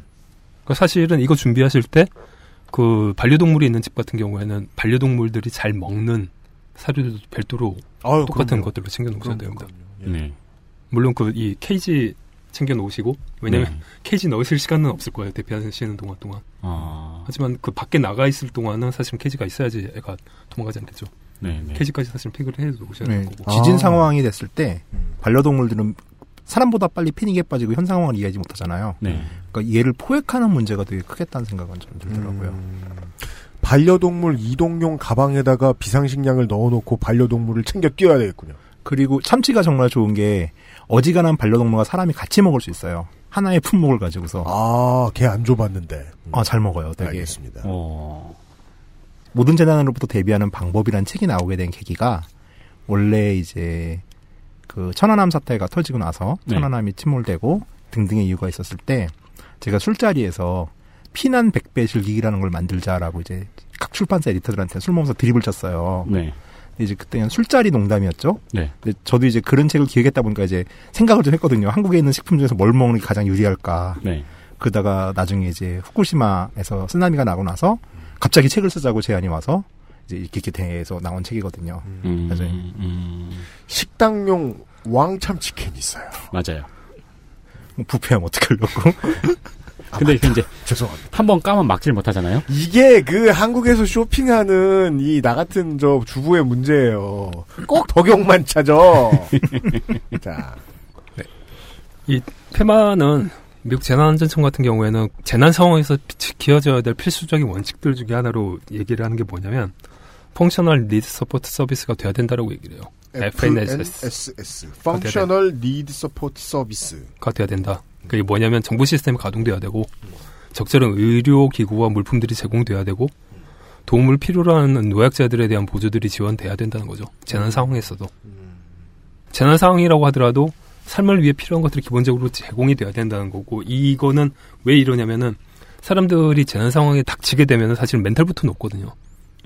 그러니까 사실은 이거 준비하실 때 그 반려동물이 있는 집 같은 경우에는 반려동물들이 잘 먹는 사료들도 별도로 아유, 똑같은 그럼요. 것들로 챙겨 놓으셔야 그럼, 됩니다. 그럼요. 예. 네. 물론 그 이 케이지 챙겨 놓으시고 왜냐면 네. 케이지 넣으실 시간은 없을 거예요. 대피하시는 동안 동안. 아. 하지만 그 밖에 나가 있을 동안은 사실은 케이지가 있어야지 애가 도망가지 않겠죠. 네, 네. 케이지까지 사실 픽을 해 놓으셔야 네. 되는 거고. 지진 아. 상황이 됐을 때 음. 반려동물들은 사람보다 빨리 패닉에 빠지고 현 상황을 이해하지 못하잖아요. 네. 그러니까 얘를 포획하는 문제가 되게 크겠다는 생각은 좀 들더라고요. 음. 반려동물 이동용 가방에다가 비상식량을 넣어놓고 반려동물을 챙겨 뛰어야 되겠군요. 그리고 참치가 정말 좋은 게 어지간한 반려동물과 사람이 같이 먹을 수 있어요. 하나의 품목을 가지고서 아, 걔 안 줘봤는데. 음. 아, 잘 먹어요. 되게 알겠습니다. 어. 모든 재난으로부터 대비하는 방법이란 책이 나오게 된 계기가 원래 이제 그 천안함 사태가 터지고 나서 네. 천안함이 침몰되고 등등의 이유가 있었을 때 제가 술자리에서 피난 백배 실기기라는 걸 만들자라고 이제 각 출판사 에디터들한테 술 먹으면서 드립을 쳤어요. 네. 이제 그때는 술자리 농담이었죠. 네. 근데 저도 이제 그런 책을 기획했다 보니까 이제 생각을 좀 했거든요. 한국에 있는 식품 중에서 뭘 먹는 게 가장 유리할까. 네. 그러다가 나중에 이제 후쿠시마에서 쓰나미가 나고 나서 갑자기 책을 쓰자고 제안이 와서 이제 이렇게 돼서 나온 책이거든요. 음. 맞아요. 음. 식당용 왕참치캔 있어요. 맞아요. 뭐 부패하면 어떡하려고. 근데 이게 이제 죄송합니다. 한 번 까면 막질 못 하잖아요. 이게 그 한국에서 쇼핑하는 이 나 같은 저 주부의 문제예요. 꼭 덕용만 찾아. 자, 이 FEMA는 미국 재난안전청 같은 경우에는 재난 상황에서 지켜져야 될 필수적인 원칙들 중에 하나로 얘기를 하는 게 뭐냐면 Functional Need Support Service가 돼야 된다라고 얘기를 해요. FNSS. FNSS. Functional Need Support Service. 가 돼야 된다. 그게 뭐냐면 정보 시스템이 가동돼야 되고 적절한 의료 기구와 물품들이 제공돼야 되고 도움을 필요로 하는 노약자들에 대한 보조들이 지원돼야 된다는 거죠. 재난 상황에서도. 재난 상황이라고 하더라도 삶을 위해 필요한 것들이 기본적으로 제공이 돼야 된다는 거고 이거는 왜 이러냐면은 사람들이 재난 상황에 닥치게 되면은 사실 멘탈부터 높거든요.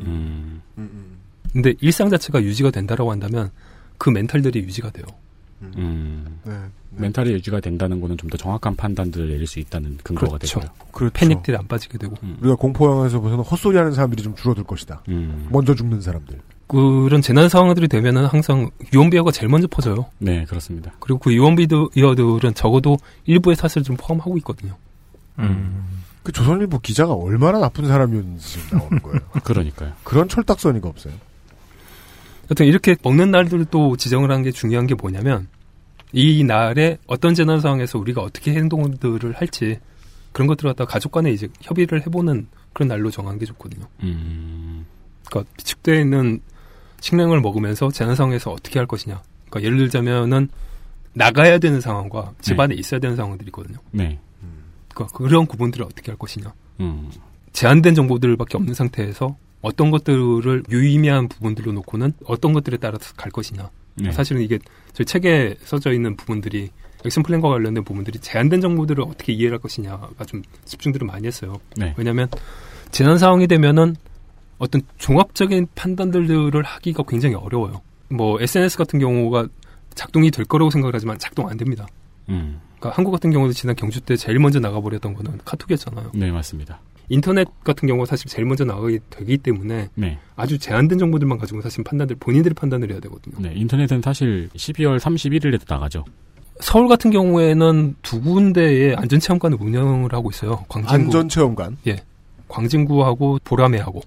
음. 근데 일상 자체가 유지가 된다라고 한다면 그 멘탈들이 유지가 돼요. 음. 네. 멘탈이 유지가 된다는 거는 좀 더 정확한 판단들을 내릴 수 있다는 근거가 그렇죠. 되고요. 그렇죠. 패닉들이 안 빠지게 되고 음. 우리가 공포 영화에서 보서는 헛소리 하는 사람들이 좀 줄어들 것이다. 음. 먼저 죽는 사람들. 그런 재난 상황들이 되면은 항상 유언비어가 제일 먼저 퍼져요. 네, 그렇습니다. 그리고 그 유언비어들은 적어도 일부의 탓을 좀 포함하고 있거든요. 그 조선일보 기자가 얼마나 나쁜 사람이었는지 나오는 거예요. 그러니까요. 그런 철딱서니가 없어요. 하여튼 이렇게 먹는 날들을 또 지정을 하는 게 중요한 게 뭐냐면 이 날에 어떤 재난 상황에서 우리가 어떻게 행동들을 할지 그런 것들을 갖다 가족 간에 이제 협의를 해보는 그런 날로 정하는 게 좋거든요. 음. 그러니까 비축되어 있는 식량을 먹으면서 재난 상황에서 어떻게 할 것이냐. 그러니까 예를 들자면은 나가야 되는 상황과 집 네. 안에 있어야 되는 상황들이 있거든요. 네. 그러니까 그런 구분들을 어떻게 할 것이냐. 음. 제한된 정보들밖에 없는 상태에서 어떤 것들을 유의미한 부분들로 놓고는 어떤 것들에 따라서 갈 것이냐. 네. 사실은 이게 저희 책에 써져 있는 부분들이 액션 플랜과 관련된 부분들이 제한된 정보들을 어떻게 이해할 것이냐가 좀 집중들을 많이 했어요. 네. 왜냐하면 재난 상황이 되면은 어떤 종합적인 판단들을 하기가 굉장히 어려워요. 뭐 SNS 같은 경우가 작동이 될 거라고 생각을 하지만 작동 안 됩니다. 음. 그러니까 한국 같은 경우도 지난 경주 때 제일 먼저 나가버렸던 거는 카톡이었잖아요. 네, 맞습니다. 인터넷 같은 경우가 사실 제일 먼저 나가게 되기 때문에 네. 아주 제한된 정보들만 가지고 사실 판단들 본인들이 판단을 해야 되거든요. 네, 인터넷은 사실 12월 31일에도 나가죠. 서울 같은 경우에는 두 군데의 안전체험관을 운영을 하고 있어요. 광진구, 안전체험관, 광진구하고 보라매하고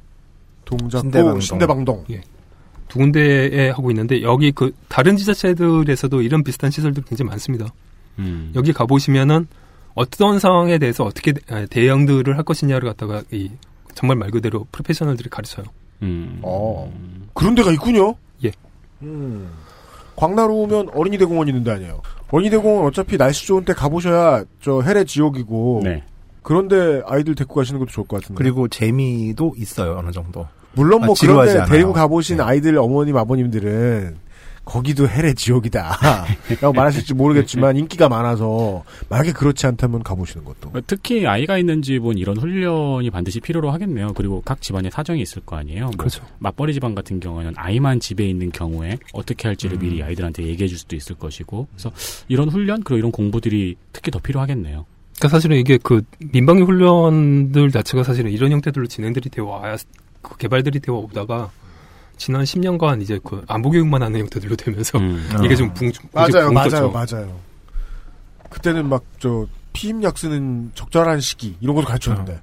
동작구, 신대방동. 신대방동. 두 군데에 하고 있는데 여기 그 다른 지자체들에서도 이런 비슷한 시설들이 굉장히 많습니다. 음. 여기 가보시면은 어떤 상황에 대해서 어떻게 대- 아, 대응들을 할 것이냐를 갖다가 이 정말 말 그대로 프로페셔널들이 가르쳐요. 음. 어. 그런 데가 있군요. 예. 음. 광나루 오면 어린이 대공원 있는 데 아니에요. 어린이 대공원 어차피 날씨 좋은 때 가보셔야 저 해례 지옥이고 네. 그런데 아이들 데리고 가시는 것도 좋을 것 같은데. 그리고 재미도 있어요 어느 정도. 물론 뭐 아, 그런데 않아요. 데리고 가보신 네. 아이들 어머님 아버님들은 거기도 해례 지옥이다. 라고 말하실지 모르겠지만 인기가 많아서 만약에 그렇지 않다면 가보시는 것도. 특히 아이가 있는 집은 이런 훈련이 반드시 필요로 하겠네요. 그리고 각 집안에 사정이 있을 거 아니에요. 뭐 그렇죠. 맞벌이 집안 같은 경우에는 아이만 집에 있는 경우에 어떻게 할지를 음. 미리 아이들한테 얘기해 줄 수도 있을 것이고 그래서 이런 훈련 그리고 이런 공부들이 특히 더 필요하겠네요. 그러니까 사실은 이게 그 민방위 훈련들 자체가 사실은 이런 형태들로 진행들이 되어 와야 그 개발들이 되어 오다가 지난 10년간 이제 그 안보 교육만 하는 형태들로 되면서 음. 이게 좀 붕, 맞아요, 붕 맞아요, 떴죠. 맞아요. 그때는 막 저 피임약 쓰는 적절한 시기 이런 것도 가르쳤는데.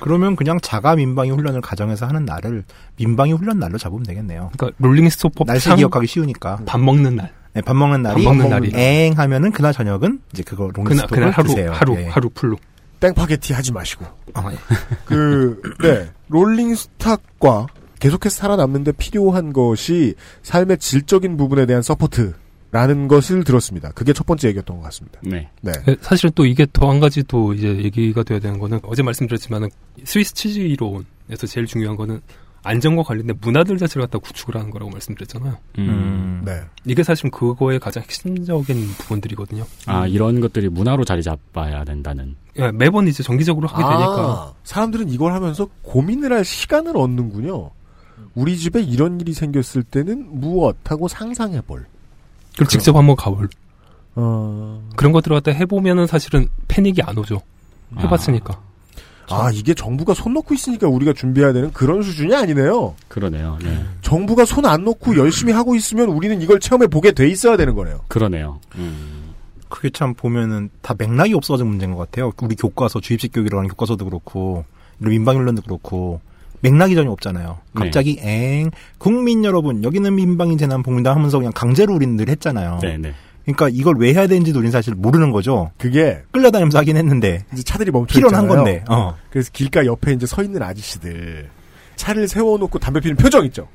그러면 그냥 자가 민방위 훈련을 가정에서 하는 날을 민방위 훈련 날로 잡으면 되겠네요. 그러니까 롤링 스토퍼 날씨 상 기억하기 쉬우니까. 밥 먹는 날. 네, 밥 먹는 날이 밥 먹는 날이. 엥 하면은 그날 저녁은 이제 그거 그날 롱스톱을 그날 하루 드세요. 하루 네. 하루 풀로. 땡파게티 하지 마시고. 아, 예. 그, 네. rolling stock과 계속해서 살아남는데 필요한 것이 삶의 질적인 부분에 대한 support 라는 것을 들었습니다. 그게 첫 번째 얘기였던 것 같습니다. 네. 네. 예, 사실 또 이게 더 한 가지 또 이제 얘기가 돼야 되는 거는 어제 말씀드렸지만은 스위스 치즈 이론에서 제일 중요한 거는 안전과 관련된 문화들 자체를 갖다 구축을 하는 거라고 말씀드렸잖아요. 음. 음. 네. 이게 사실 그거의 가장 핵심적인 부분들이거든요. 아 이런 것들이 문화로 자리 잡아야 된다는. 예, 매번 이제 정기적으로 하게 되니까 아, 사람들은 이걸 하면서 고민을 할 시간을 얻는군요. 우리 집에 이런 일이 생겼을 때는 무엇 하고 상상해볼. 그걸 직접 한번 가볼 어... 그런 것들을 갖다 해보면은 사실은 패닉이 안 오죠. 해봤으니까. 아, 이게 정부가 손 놓고 있으니까 우리가 준비해야 되는 그런 수준이 아니네요. 그러네요. 네. 정부가 손 안 놓고 열심히 하고 있으면 우리는 이걸 체험해 보게 돼 있어야 되는 거네요. 그러네요. 음. 그게 참 보면은 다 맥락이 없어진 문제인 것 같아요. 우리 교과서 주입식 교육이라는 교과서도 그렇고 훈련도 그렇고 맥락이 전혀 없잖아요. 네. 갑자기 엥 국민 여러분 여기는 민방위 재난 복무단 하면서 그냥 강제로 우리는 늘 했잖아요. 네 네. 그러니까 이걸 왜 해야 되는지도 우리는 사실 모르는 거죠. 그게 끌려다니면서 하긴 했는데 이제 차들이 멈춰 필요는 있잖아요. 한 건데. 어. 그래서 길가 옆에 이제 서 있는 아저씨들 차를 세워놓고 담배 피는 표정 있죠.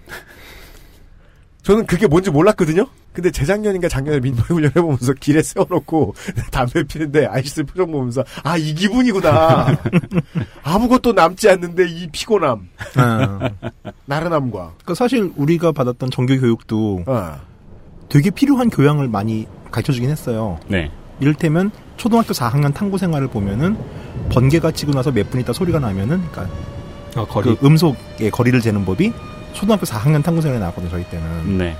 저는 그게 뭔지 몰랐거든요. 근데 재작년인가 작년에 민방위 훈련 해보면서 길에 세워놓고 담배 피는데 아저씨들 표정 보면서 아 이 기분이구나. 아무것도 남지 않는데 이 피곤함, 어. 나른함과. 그러니까 사실 우리가 받았던 정규 교육도 어. 되게 필요한 교양을 많이 가르쳐주긴 했어요. 네. 이를테면 초등학교 4학년 탐구 생활을 보면은 번개가 치고 나서 몇 분 있다 소리가 나면은 그러니까 아, 거리. 그 음속의 거리를 재는 법이 초등학교 4학년 탐구 생활에 나왔거든요 저희 때는. 네.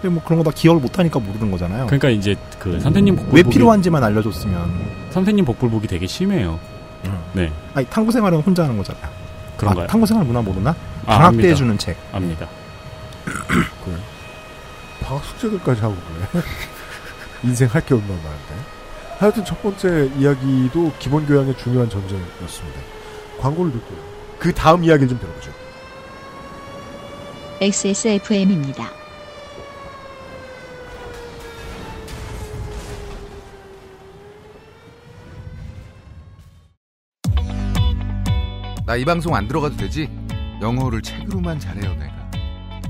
근데 뭐 그런 거 다 기억을 못하니까 모르는 거잖아요. 그러니까 이제 그 선생님 복불복이 왜 필요한지만 알려줬으면. 선생님 복불복이 되게 심해요. 음. 네. 아니 탐구 생활은 혼자 하는 거잖아요. 그런가요? 아, 탐구 생활 문화 모르나? 아, 방학. 때 해주는 책. 압니다. 그래. 방학 숙제들까지 하고 그래. 인생 할 게 얼마나 많은데. 하여튼 첫 번째 이야기도 기본 교양의 중요한 전제였습니다. 광고를 듣고 그 다음 이야기를 좀 들어보죠. XSFM입니다. 나 이 방송 안 들어가도 되지? 영어를 책으로만 잘해요 내가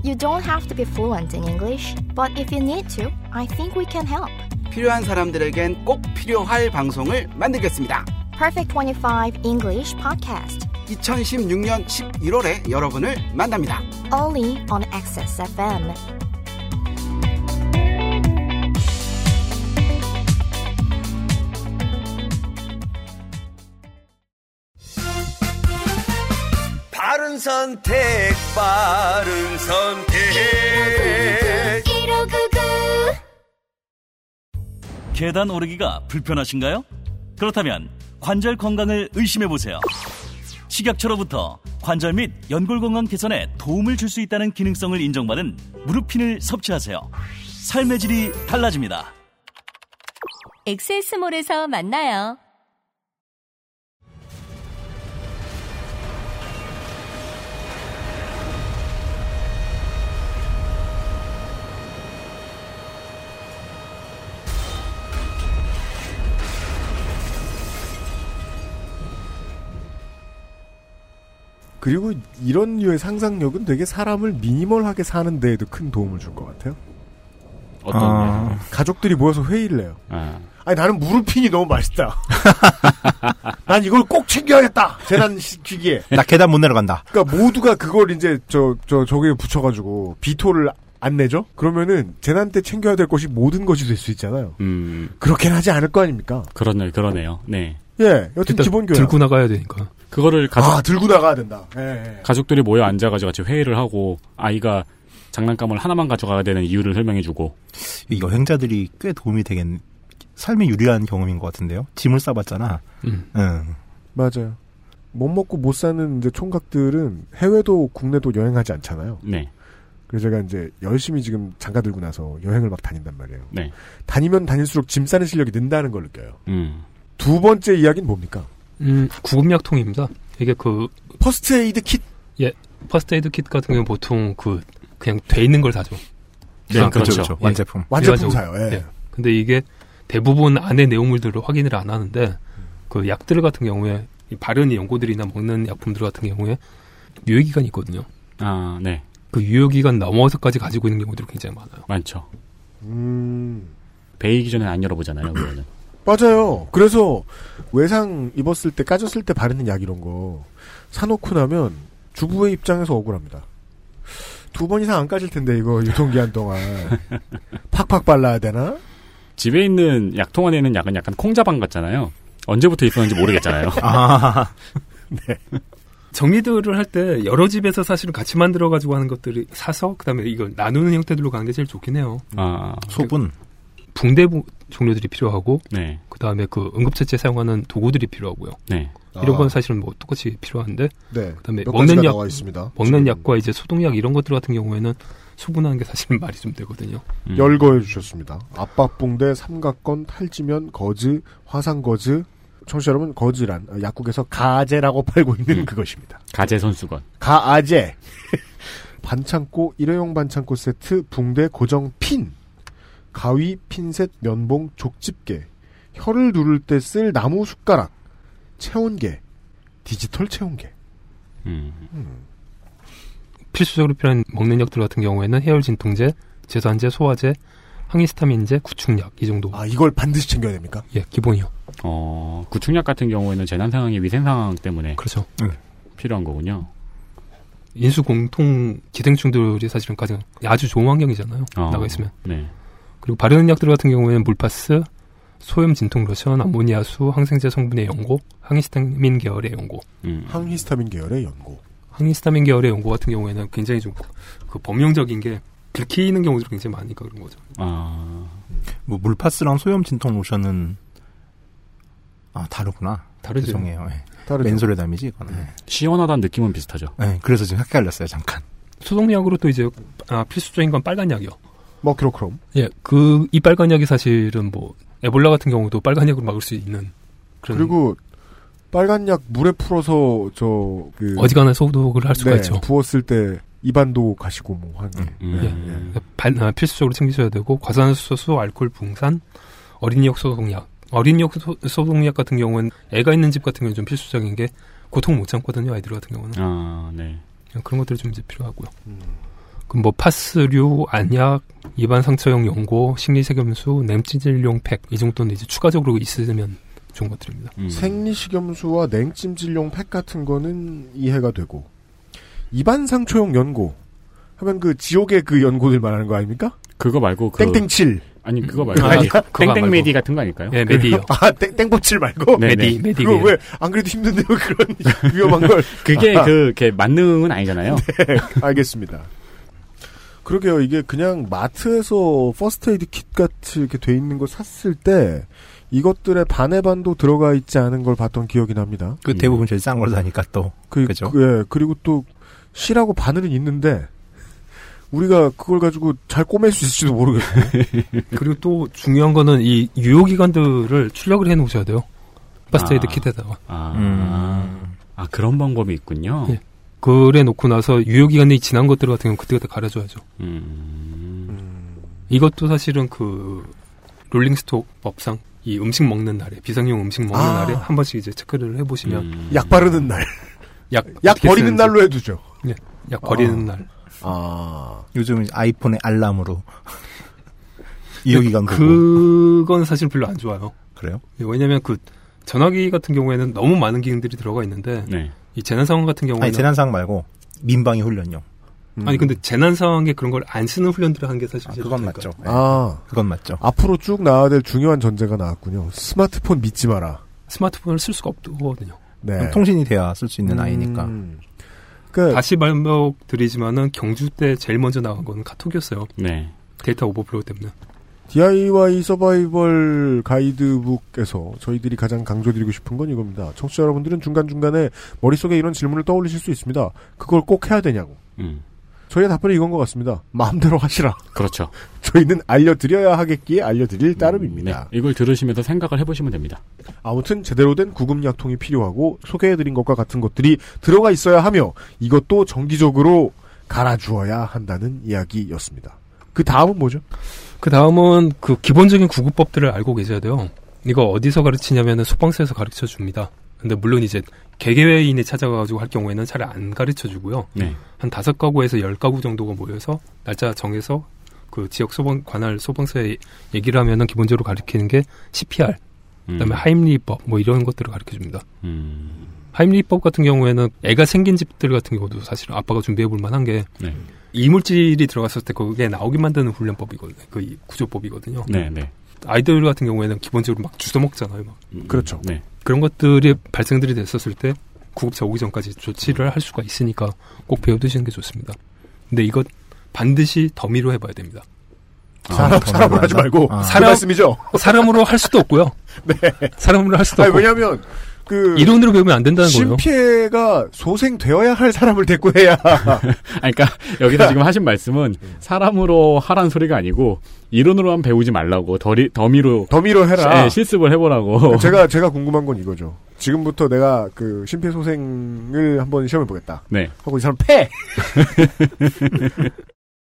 You don't have to be fluent in English, but if you need to, I think we can help. 필요한 사람들에겐 꼭 필요할 방송을 만들겠습니다. Perfect 25 English Podcast, 2016년 11월에 여러분을 만납니다. only on Access FM. 바른 선택, 바른 선택. 1599 계단 오르기가 불편하신가요? 그렇다면 관절 건강을 의심해 보세요. 식약처로부터 관절 및 연골 건강 개선에 도움을 줄 수 있다는 기능성을 인정받은 무릎핀을 섭취하세요. 삶의 질이 달라집니다. 엑세스몰에서 만나요. 그리고 이런 류의 상상력은 되게 사람을 미니멀하게 사는 데에도 큰 도움을 줄 것 같아요. 어떤 아. 가족들이 모여서 회의를 해요. 아, 아니 나는 무르핀이 너무 맛있다. 난 이걸 꼭 챙겨야겠다. 재난 시기에. 나 계단 못 내려간다. 그러니까 모두가 그걸 이제 저 저 저 기에 붙여가지고 비토를 안 내죠? 그러면은 재난 때 챙겨야 될 것이 모든 것이 될 수 있잖아요. 음, 그렇게는 하지 않을 거 아닙니까? 그러네, 그러네요. 네. 예, 여튼 기본 교양. 들고 나가야 되니까. 그거를 가족, 아 들고 나가야 된다. 예, 예. 가족들이 모여 앉아가지고 같이 회의를 하고, 아이가 장난감을 하나만 가져가야 되는 이유를 설명해주고, 이 여행자들이 꽤 도움이 되겠, 삶에 유리한 경험인 것 같은데요. 짐을 싸봤잖아. 음. 응. 맞아요. 못 먹고 못 사는 이제 총각들은 해외도 국내도 여행하지 않잖아요. 네, 그래서 제가 이제 열심히 지금 장가 들고 나서 여행을 막 다닌단 말이에요. 네. 다니면 다닐수록 짐 싸는 실력이 는다는 걸 느껴요. 음, 두 번째 이야기는 뭡니까? 음, 구급약통입니다. 이게 그 first aid kit. First aid kit 같은 경우는 보통 그 그냥 돼 있는 걸 사죠. 네, 아, 그렇죠. 그렇죠. 예. 완제품. 완제품 사요. 예. 예. 근데 이게 대부분 안에 내용물들을 확인을 안 하는데 그 약들 같은 경우에 이 바르는 연고들이나 먹는 약품들 같은 경우에 유효 기간이 있거든요. 아, 네. 그 유효 기간 넘어서까지 가지고 있는 경우들이 굉장히 많아요. 많죠. 음. 베이기 전에 안 열어보잖아요, 그거는. 맞아요. 그래서 외상 입었을 때 까졌을 때 바르는 약 이런 거 사놓고 나면 주부의 입장에서 억울합니다. 두 번 이상 안 까질 텐데 이거 유통기한 동안 팍팍 발라야 되나? 집에 있는 약통 안에 있는 약은 약간 콩자방 같잖아요. 언제부터 있었는지 모르겠잖아요. 아, 정리들을 할 때 여러 집에서 사실은 같이 만들어 가지고 하는 것들이 사서 그다음에 이걸 나누는 형태들로 가는 게 제일 좋긴 해요. 아, 소분. 붕대 부- 종류들이 필요하고 네, 그다음에 그 응급처치에 사용하는 도구들이 필요하고요. 네. 이런 건 아, 사실은 뭐 똑같이 필요한데 네. 그다음에 몇 먹는 가지가 약 나와 있습니다. 먹는 지금 약과 이제 소독약 이런 것들 같은 경우에는 수분하는 게 사실은 말이 좀 되거든요. 음. 열거해 주셨습니다. 압박붕대, 삼각건, 탈지면, 거즈, 화상거즈. 청취자 여러분, 거즈란 어, 약국에서 가제라고 팔고 있는 음. 그것입니다. 가재 선수건. 가아제. 반창고, 일회용 반창고 세트, 붕대 고정 핀. 가위, 핀셋, 면봉, 족집게. 혀를 누를 때 쓸 나무 숟가락. 체온계. 디지털 체온계. 음. 필수적으로 필요한 먹는 약들 같은 경우에는 해열 진통제, 제산제, 소화제, 항히스타민제, 구충약 이 정도. 아, 이걸 반드시 챙겨야 됩니까? 예, 기본이요. 어, 구충약 같은 경우에는 재난 상황이 위생 상황 때문에 그렇죠. 필요한 거군요. 인수 공통 기생충들이 사실은 가장 아주 좋은 환경이잖아요. 어, 나가 있으면. 네. 그리고 바르는 약들 같은 경우에는 물파스, 소염 진통 로션, 아모니아수, 항생제 성분의 연고, 항히스타민 계열의 연고. 음. 항히스타민 계열의 연고. 항히스타민 계열의 연고 같은 경우에는 굉장히 좀 그 범용적인 게 들키는 경우들이 굉장히 많으니까 그런 거죠. 아, 뭐 물파스랑 소염 진통 로션은 아 다르구나. 다르죠. 죄송해요. 예. 다르죠. 맨솔레담이지 이거는. 예. 시원하다는 느낌은 비슷하죠. 예, 그래서 지금 헷갈렸어요 잠깐. 소독약으로 또 이제 아, 필수적인 건 빨간 약이요. 머큐로크롬. 예, 그 이 빨간 약이 사실은 뭐 에볼라 같은 경우도 빨간 약으로 막을 수 있는 그런 그리고 빨간 약 물에 풀어서 저 그 어지간한 소독을 할 수가 있죠. 부었을 때 입안도 가시고 뭐 하는 게. 음. 예, 예. 발- 아, 필수적으로 챙기셔야 되고 과산화수소, 알코올 분산, 어린이용 소독약. 어린이용 소, 소독약 같은 경우는 애가 있는 집 같은 경우는 좀 필수적인 게 고통 못 참거든요. 아이들 같은 경우는 아, 네. 그런 것들이 좀 이제 필요하고요. 음. 그럼 뭐 파스류, 안약, 입안 상처용 연고, 식리세균수, 냉찌질용 팩 이 정도는 이제 추가적으로 있으면 좋은 것들입니다. 음. 생리식염수와 냉찜질용 팩 같은 거는 이해가 되고 입안 상처용 연고 하면 그 지옥의 그 연고들 말하는 거 아닙니까? 그거 말고 그 땡땡칠. 아니 그거 말고 아니, 땡땡. 메디 같은 거 아닐까요? 예, 메디요. 아, 땡, 땡보칠 말고? 네, 메디, 네. 메디. 그거 왜, 안 그래도 힘든데 왜 그런 위험한 걸. 그게 아하. 그, 게 만능은 아니잖아요. 네, 알겠습니다. 그러게요. 이게 그냥 마트에서 first aid kit 같이 이렇게 돼 있는 거 샀을 때 이것들의 반의 반도 들어가 있지 않은 걸 봤던 기억이 납니다. 그 대부분 제일 싼 걸 사니까 또 그, 그죠? 그, 예, 그리고 또 실하고 바늘은 있는데 우리가 그걸 가지고 잘 꼬맬 수 있을지도 모르겠고. 그리고 또 중요한 거는 이 유효기간들을 출력을 해 놓으셔야 돼요. first aid 아. kit에다가. 아, 음. 아 그런 방법이 있군요. 예. 그래 놓고 나서 유효 기간이 지난 것들 같은 경우는 그때그때 갈아줘야죠. 음. 이것도 사실은 그 rolling stock 법상 이 음식 먹는 날에 비상용 음식 먹는 아. 날에 한 번씩 이제 체크를 해보시면 음. 약 바르는 날. 약, 약 버리는 쓰는지. 날로 해두죠. 예, 약 버리는 아. 날. 아. 요즘 아이폰의 알람으로 이용기간 보고 그건 사실 별로 안 좋아요. 그래요? 예, 왜냐면 그 전화기 같은 경우에는 너무 많은 기능들이 들어가 있는데 네. 이 재난 상황 같은 경우에는 아니 재난 상황 말고 민방위 훈련용. 아니 근데 재난 상황에 그런 걸 안 쓰는 훈련들을 한 게 사실 제일 그건. 맞죠. 아. 그건 맞죠. 앞으로 쭉 나와야 될 중요한 전제가 나왔군요. 스마트폰 믿지 마라. 스마트폰을 쓸 수가 없거든요. 네. 통신이 돼야 쓸 수 있는 음. 아이니까. 그 다시 반복드리지만은 경주 때 제일 먼저 나온 거는 카톡이었어요. 네. 데이터 overflow 때문에. DIY survival 가이드북에서 저희들이 가장 강조드리고 싶은 건 이겁니다. 청취자 여러분들은 중간중간에 머릿속에 이런 질문을 떠올리실 수 있습니다. 그걸 꼭 해야 되냐고. 음. 저희의 답변은 이건 것 같습니다. 마음대로 하시라. 그렇죠. 저희는 알려드려야 하겠기에 알려드릴 따름입니다. 네. 이걸 들으시면서 생각을 해보시면 됩니다. 아무튼 제대로 된 구급약통이 필요하고 소개해드린 것과 같은 것들이 들어가 있어야 하며 이것도 정기적으로 갈아주어야 한다는 이야기였습니다. 그 다음은 뭐죠? 그 다음은 그 기본적인 구급법들을 알고 계셔야 돼요. 이거 어디서 가르치냐면은 소방서에서 가르쳐 줍니다. 근데 물론 이제 개개인이 찾아가가지고 할 경우에는 잘 안 가르쳐 주고요. 네. 한 다섯 가구에서 열 가구 정도가 모여서 날짜 정해서 그 지역 소방 관할 소방서에 얘기를 하면은 기본적으로 가르치는 게 CPR, 그다음에 음. 하임리법 뭐 이런 것들을 가르쳐 줍니다. 음. 하임리법 같은 경우에는 애가 생긴 집들 같은 경우도 사실 아빠가 준비해 볼 만한 게 네. 이물질이 들어갔을 때 그게 나오게 만드는 훈련법이거든요. 그 구조법이거든요. 네, 네. 아이들 같은 경우에는 기본적으로 막 주워 먹잖아요. 막. 그렇죠. 네. 그런 것들이 발생들이 됐었을 때 구급차 오기 전까지 조치를 할 수가 있으니까 꼭 배워두시는 게 좋습니다. 근데 이것 반드시 더미로 해봐야 됩니다. 사람, 사람을 하지 말고 아. 그 말씀이죠. 사람으로 할 수도 없고요. 네. 사람으로 할 수도 아니, 없고. 왜냐하면 그 이론으로 배우면 안 된다는 거예요. 심피해가 소생되어야 할 사람을 데리고 해야 아니, 그러니까 여기서 지금 하신 말씀은 사람으로 하란 소리가 아니고 이론으로만 배우지 말라고 더리, 더미로 더미로 해라. 네, 실습을 해보라고. 제가 제가 궁금한 건 이거죠. 지금부터 내가 그 심폐소생을 한번 시험해 보겠다. 네. 하고 이 사람 패.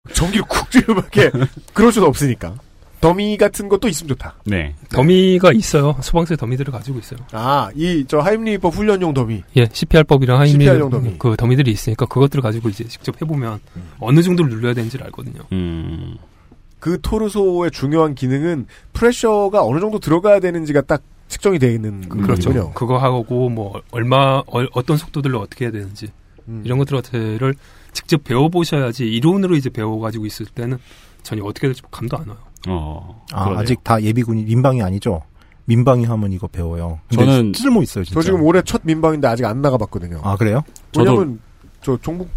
전기를 쿡 찌르게 그럴 수는 없으니까. 더미 같은 것도 있으면 좋다. 네. dummy가 있어요. 소방서에 dummy들을 가지고 있어요. 아, 이 저 하임리법 훈련용 더미. 예, CPR법이랑 용 더미. 그 dummy들이 있으니까 그것들을 가지고 이제 직접 해보면 어느 정도를 눌러야 되는지를 알거든요. 음. 그 토르소의 중요한 기능은 pressure가 어느 정도 들어가야 되는지가 딱 측정이 되어 있는 그렇죠. 거군요. 그거 하고 뭐 얼마 어, 떤 속도들로 어떻게 해야 되는지 음. 이런 것들을 직접 배워보셔야지 이론으로 이제 배워가지고 있을 때는 전혀 어떻게 될지 감도 안 와요. 어. 아. 아직 다 예비군이 민방위 아니죠? 민방위 하면 이거 배워요. 저는- 쓸모 있어요, 진짜. 저 지금 올해 첫 민방인데 아직 안 나가봤거든요. 아, 그래요? 저도- 왜냐면 저 종북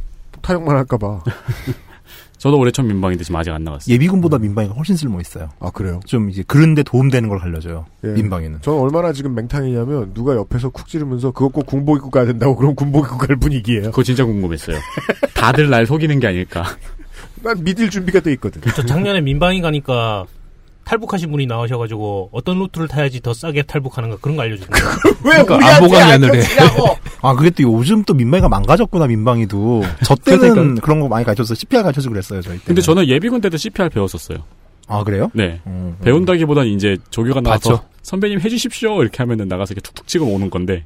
타령만 할까봐. 저도 올해 첫 민방인데 지금 아직 안 나갔어요. 예비군보다 민방위가 훨씬 쓸모 있어요. 아 그래요? 좀 이제 그런데 도움되는 걸 알려줘요. 예. 민방위는. 저는 얼마나 지금 맹탕이냐면 누가 옆에서 쿡 찌르면서 그거 꼭 군복 입고 가야 된다고 그럼 군복 입고 갈 분위기예요. 그거 진짜 궁금했어요. 다들 날 속이는 게 아닐까. 난 믿을 준비가 돼 있거든. 저 작년에 민방위 가니까 탈북하신 분이 나오셔가지고 어떤 루트를 타야지 더 싸게 탈북하는가 그런 거 알려주던데. 왜 그러니까 안보관면을 해. 아, 그게 또 요즘 또 민방위가 망가졌구나, 민방위도. 저 때는 그러니까. 그런 거 많이 가르쳤어요. CPR 가르쳐주고 그랬어요, 저희 때. 근데 저는 예비군 때도 CPR 배웠었어요. 아, 그래요? 네. 음, 음. 배운다기보다는 이제 조교가 나와서 봤죠. 선배님 해주십시오 이렇게 하면은 나가서 이렇게 툭툭 치고 오는 건데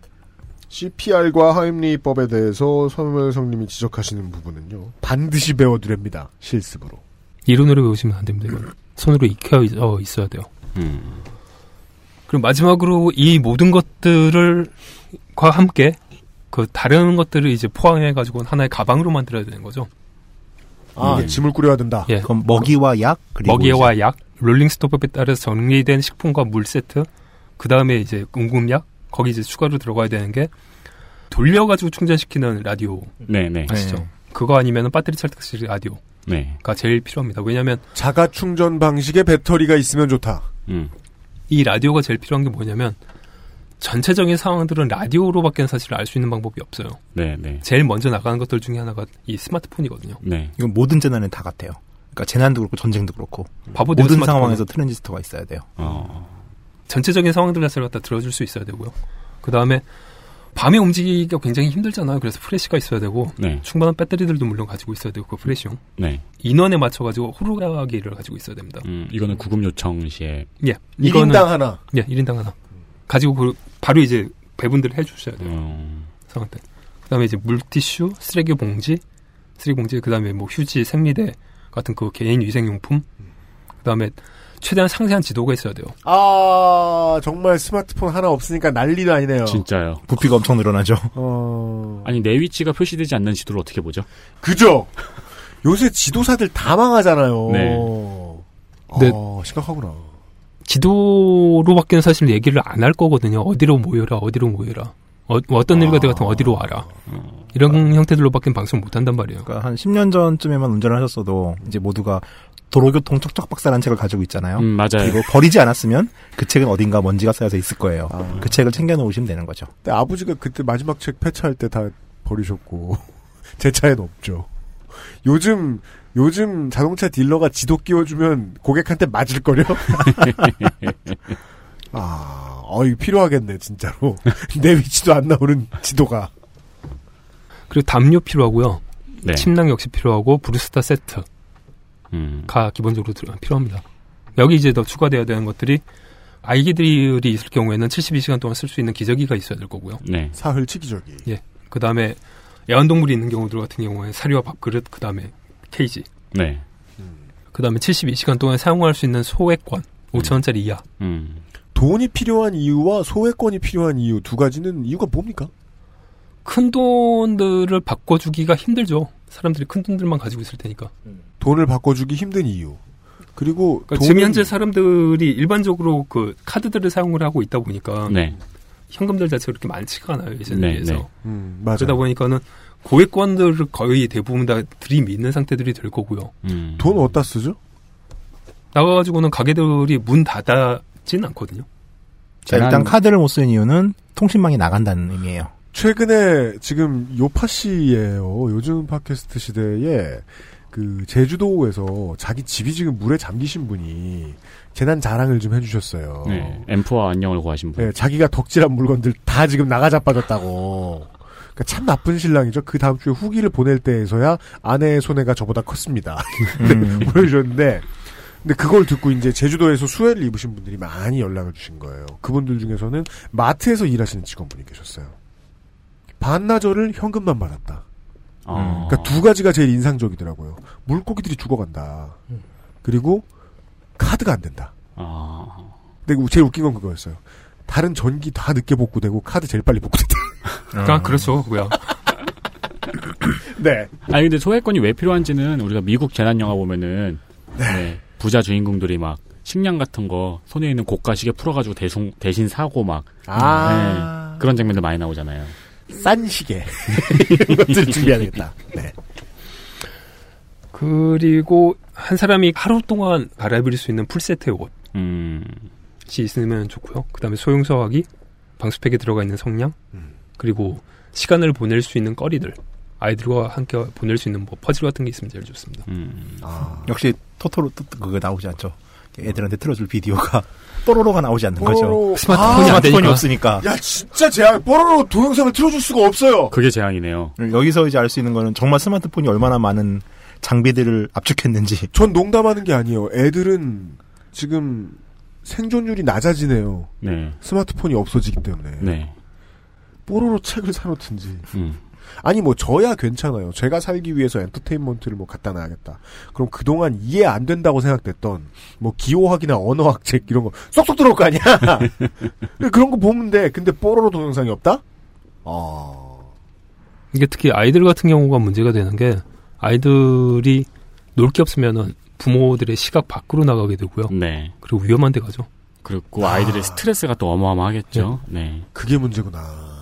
CPR과 하임리법에 대해서 서mel성님이 지적하시는 부분은요. 반드시 배워두렵니다. 실습으로. 이론으로 배우시면 안 됩니다. 이건. 손으로 익혀 어, 있어야 돼요. 음. 그리고 마지막으로 이 모든 것들을 과 함께 그 다른 것들을 이제 포함해 가지고 하나의 가방으로 만들어야 되는 거죠. 아, 짐을 꾸려야 된다. 예. 그럼 먹이와 약, 그리고 먹이와 약, 롤링스톱에 따라서 정리된 식품과 물 세트, 그 다음에 이제 응급약, 거기 이제 추가로 들어가야 되는 게 돌려가지고 충전시키는 라디오 네네. 아시죠? 네. 그거 아니면 배터리 찰떡식 라디오가 네. 제일 필요합니다. 왜냐하면 자가 충전 방식의 배터리가 있으면 좋다. 음. 이 라디오가 제일 필요한 게 뭐냐면 전체적인 상황들은 라디오로밖에 사실 알 수 있는 방법이 없어요. 네 네. 제일 먼저 나가는 것들 중에 하나가 이 스마트폰이거든요. 네. 이건 모든 재난에 다 같아요. 그러니까 재난도 그렇고 전쟁도 그렇고 모든 스마트폰은 상황에서 트랜지스터가 있어야 돼요. 어. 전체적인 상황들 자체를 갖다 들어줄 수 있어야 되고요. 그 다음에 밤에 움직이기가 굉장히 힘들잖아요. 그래서 프레시가 있어야 되고 네. 충분한 배터리들도 물론 가지고 있어야 되고 그 프레시용 네. 인원에 맞춰가지고 호루라기를 가지고 있어야 됩니다. 음, 이거는 구급 요청 시에 예, 1인당 하나. 예, 1인당 하나 가지고 그 바로 이제 배분들을 해주셔야 돼요. 음, 상황 때. 그다음에 이제 물티슈, 쓰레기 봉지, 쓰레기 봉지, 그다음에 뭐 휴지, 생리대 같은 그 개인 위생용품, 그다음에 최대한 상세한 지도가 있어야 돼요. 아 정말 스마트폰 하나 없으니까 난리도 아니네요. 진짜요. 부피가 엄청 늘어나죠. 어 아니 내 위치가 표시되지 않는 지도를 어떻게 보죠? 그죠. 요새 지도사들 다 망하잖아요. 네. 네. 아, 심각하구나. 지도로밖에는 사실 얘기를 안 할 거거든요. 어디로 모여라, 어디로 모여라. 어, 떤 일가 돼 같으면 어디로 와라. 이런 형태들로밖에 방송 못 한단 말이에요. 그러니까 한 10년 전쯤에만 운전을 하셨어도 이제 모두가 도로교통 척척 박사라는 책을 가지고 있잖아요. 음, 맞아요. 그리고 버리지 않았으면 그 책은 어딘가 먼지가 쌓여서 있을 거예요. 그 책을 챙겨 놓으시면 되는 거죠. 근데 아버지가 그때 마지막 책 폐차할 때 다 버리셨고 제 차에는 없죠. 요즘 요즘 자동차 딜러가 지도 끼워주면 고객한테 맞을 거려. 아, 어이 필요하겠네 진짜로. 내 위치도 안 나오는 지도가. 그리고 담요 필요하고요. 네. 침낭 역시 필요하고 브루스타 세트가 음. 기본적으로 필요합니다. 여기 이제 더 추가되어야 되는 것들이 아이들이 있을 경우에는 72시간 동안 쓸 수 있는 기저귀가 있어야 될 거고요. 네. 사흘 치 기저기. 예. 그 다음에 애완동물이 있는 경우들 같은 경우에 사료와 밥그릇, 그 다음에 케이지. 네. 그 다음에 72시간 동안 사용할 수 있는 소액권, 5천원짜리 이하. 음. 돈이 필요한 이유와 소외권이 필요한 이유 두 가지는 이유가 뭡니까? 큰 돈들을 바꿔주기가 힘들죠. 사람들이 큰 돈들만 가지고 있을 테니까. 돈을 바꿔주기 힘든 이유. 그리고 그러니까 지금 현재 사람들이 일반적으로 그 카드들을 사용을 하고 있다 보니까 네. 현금들 자체가 그렇게 많지가 않아요 예전에 네, 비해서. 네. 음, 맞아요. 그러다 보니까는 고액권들을 거의 대부분 다 들이미는 상태들이 될 거고요. 음. 돈 어디다 쓰죠? 나가가지고는 가게들이 문 닫아진 않거든요. 자, 일단 카드를 못 쓰는 이유는 통신망이 나간다는 의미예요. 최근에 지금 요파 씨예요. 요즘 팟캐스트 시대에 그 제주도에서 자기 집이 지금 물에 잠기신 분이 재난 자랑을 좀 해주셨어요. 네. 엠프와 안녕을 구하신 분. 네, 자기가 덕질한 물건들 다 지금 나가 자 빠졌다고. 그러니까 참 나쁜 신랑이죠. 그 다음 주에 후기를 보낼 때에서야 아내의 손해가 저보다 컸습니다. 음. 보여주셨는데, 근데 그걸 듣고 이제 제주도에서 수해를 입으신 분들이 많이 연락을 주신 거예요. 그분들 중에서는 마트에서 일하시는 직원분이 계셨어요. 반나절을 현금만 받았다. 아. 그러니까 두 가지가 제일 인상적이더라고요. 물고기들이 죽어간다. 그리고 카드가 안 된다. 아. 근데 제일 웃긴 건 그거였어요. 다른 전기 다 늦게 복구되고 카드 제일 빨리 복구됐다. 그러니까 그렇죠, 그거야. 네. 아니 근데 소외권이 왜 필요한지는 우리가 미국 재난 영화 보면은 네, 부자 주인공들이 막 식량 같은 거 손에 있는 고가 시계 풀어가지고 대신 대신 사고 막 아. 네, 그런 장면들 많이 나오잖아요. 싼 시계. 이런 것들 준비해야 되겠다. 네. 그리고 한 사람이 하루 동안 갈아입을 수 있는 풀세트의 옷이 음. 있으면 좋고요. 그 다음에 소용서하기, 방수팩에 들어가 있는 성냥, 음. 그리고 시간을 보낼 수 있는 거리들. 아이들과 함께 보낼 수 있는 뭐 퍼즐 같은 게 있으면 제일 좋습니다. 음. 아. 역시 토토로 또 그거 나오지 않죠. 애들한테 틀어줄 비디오가 뽀로로가 나오지 않는 거죠. 뽀로로. 스마트폰이 아. 스마트폰이 없으니까. 야, 진짜 제가 뽀로로 동영상을 틀어줄 수가 없어요. 그게 재앙이네요. 여기서 이제 알 수 있는 거는 정말 스마트폰이 얼마나 많은 장비들을 압축했는지. 전 농담하는 게 아니에요. 애들은 지금 생존율이 낮아지네요. 네. 스마트폰이 없어지기 때문에. 네. 뽀로로 책을 사놓든지. 음. 아니 뭐 저야 괜찮아요. 제가 살기 위해서 엔터테인먼트를 뭐 갖다 놔야겠다. 그럼 그동안 이해 안 된다고 생각됐던 뭐 기호학이나 언어학 책 이런 거 쏙쏙 들어올 거 아니야. 그런 거 보면 돼. 근데 뽀로로 동영상이 없다? 아. 이게 특히 아이들 같은 경우가 문제가 되는 게 아이들이 놀 게 없으면은 부모들의 시각 밖으로 나가게 되고요. 네. 그리고 위험한 데 가죠. 그리고 아 이들의 스트레스가 또 어마어마하겠죠. 네. 그게 문제구나.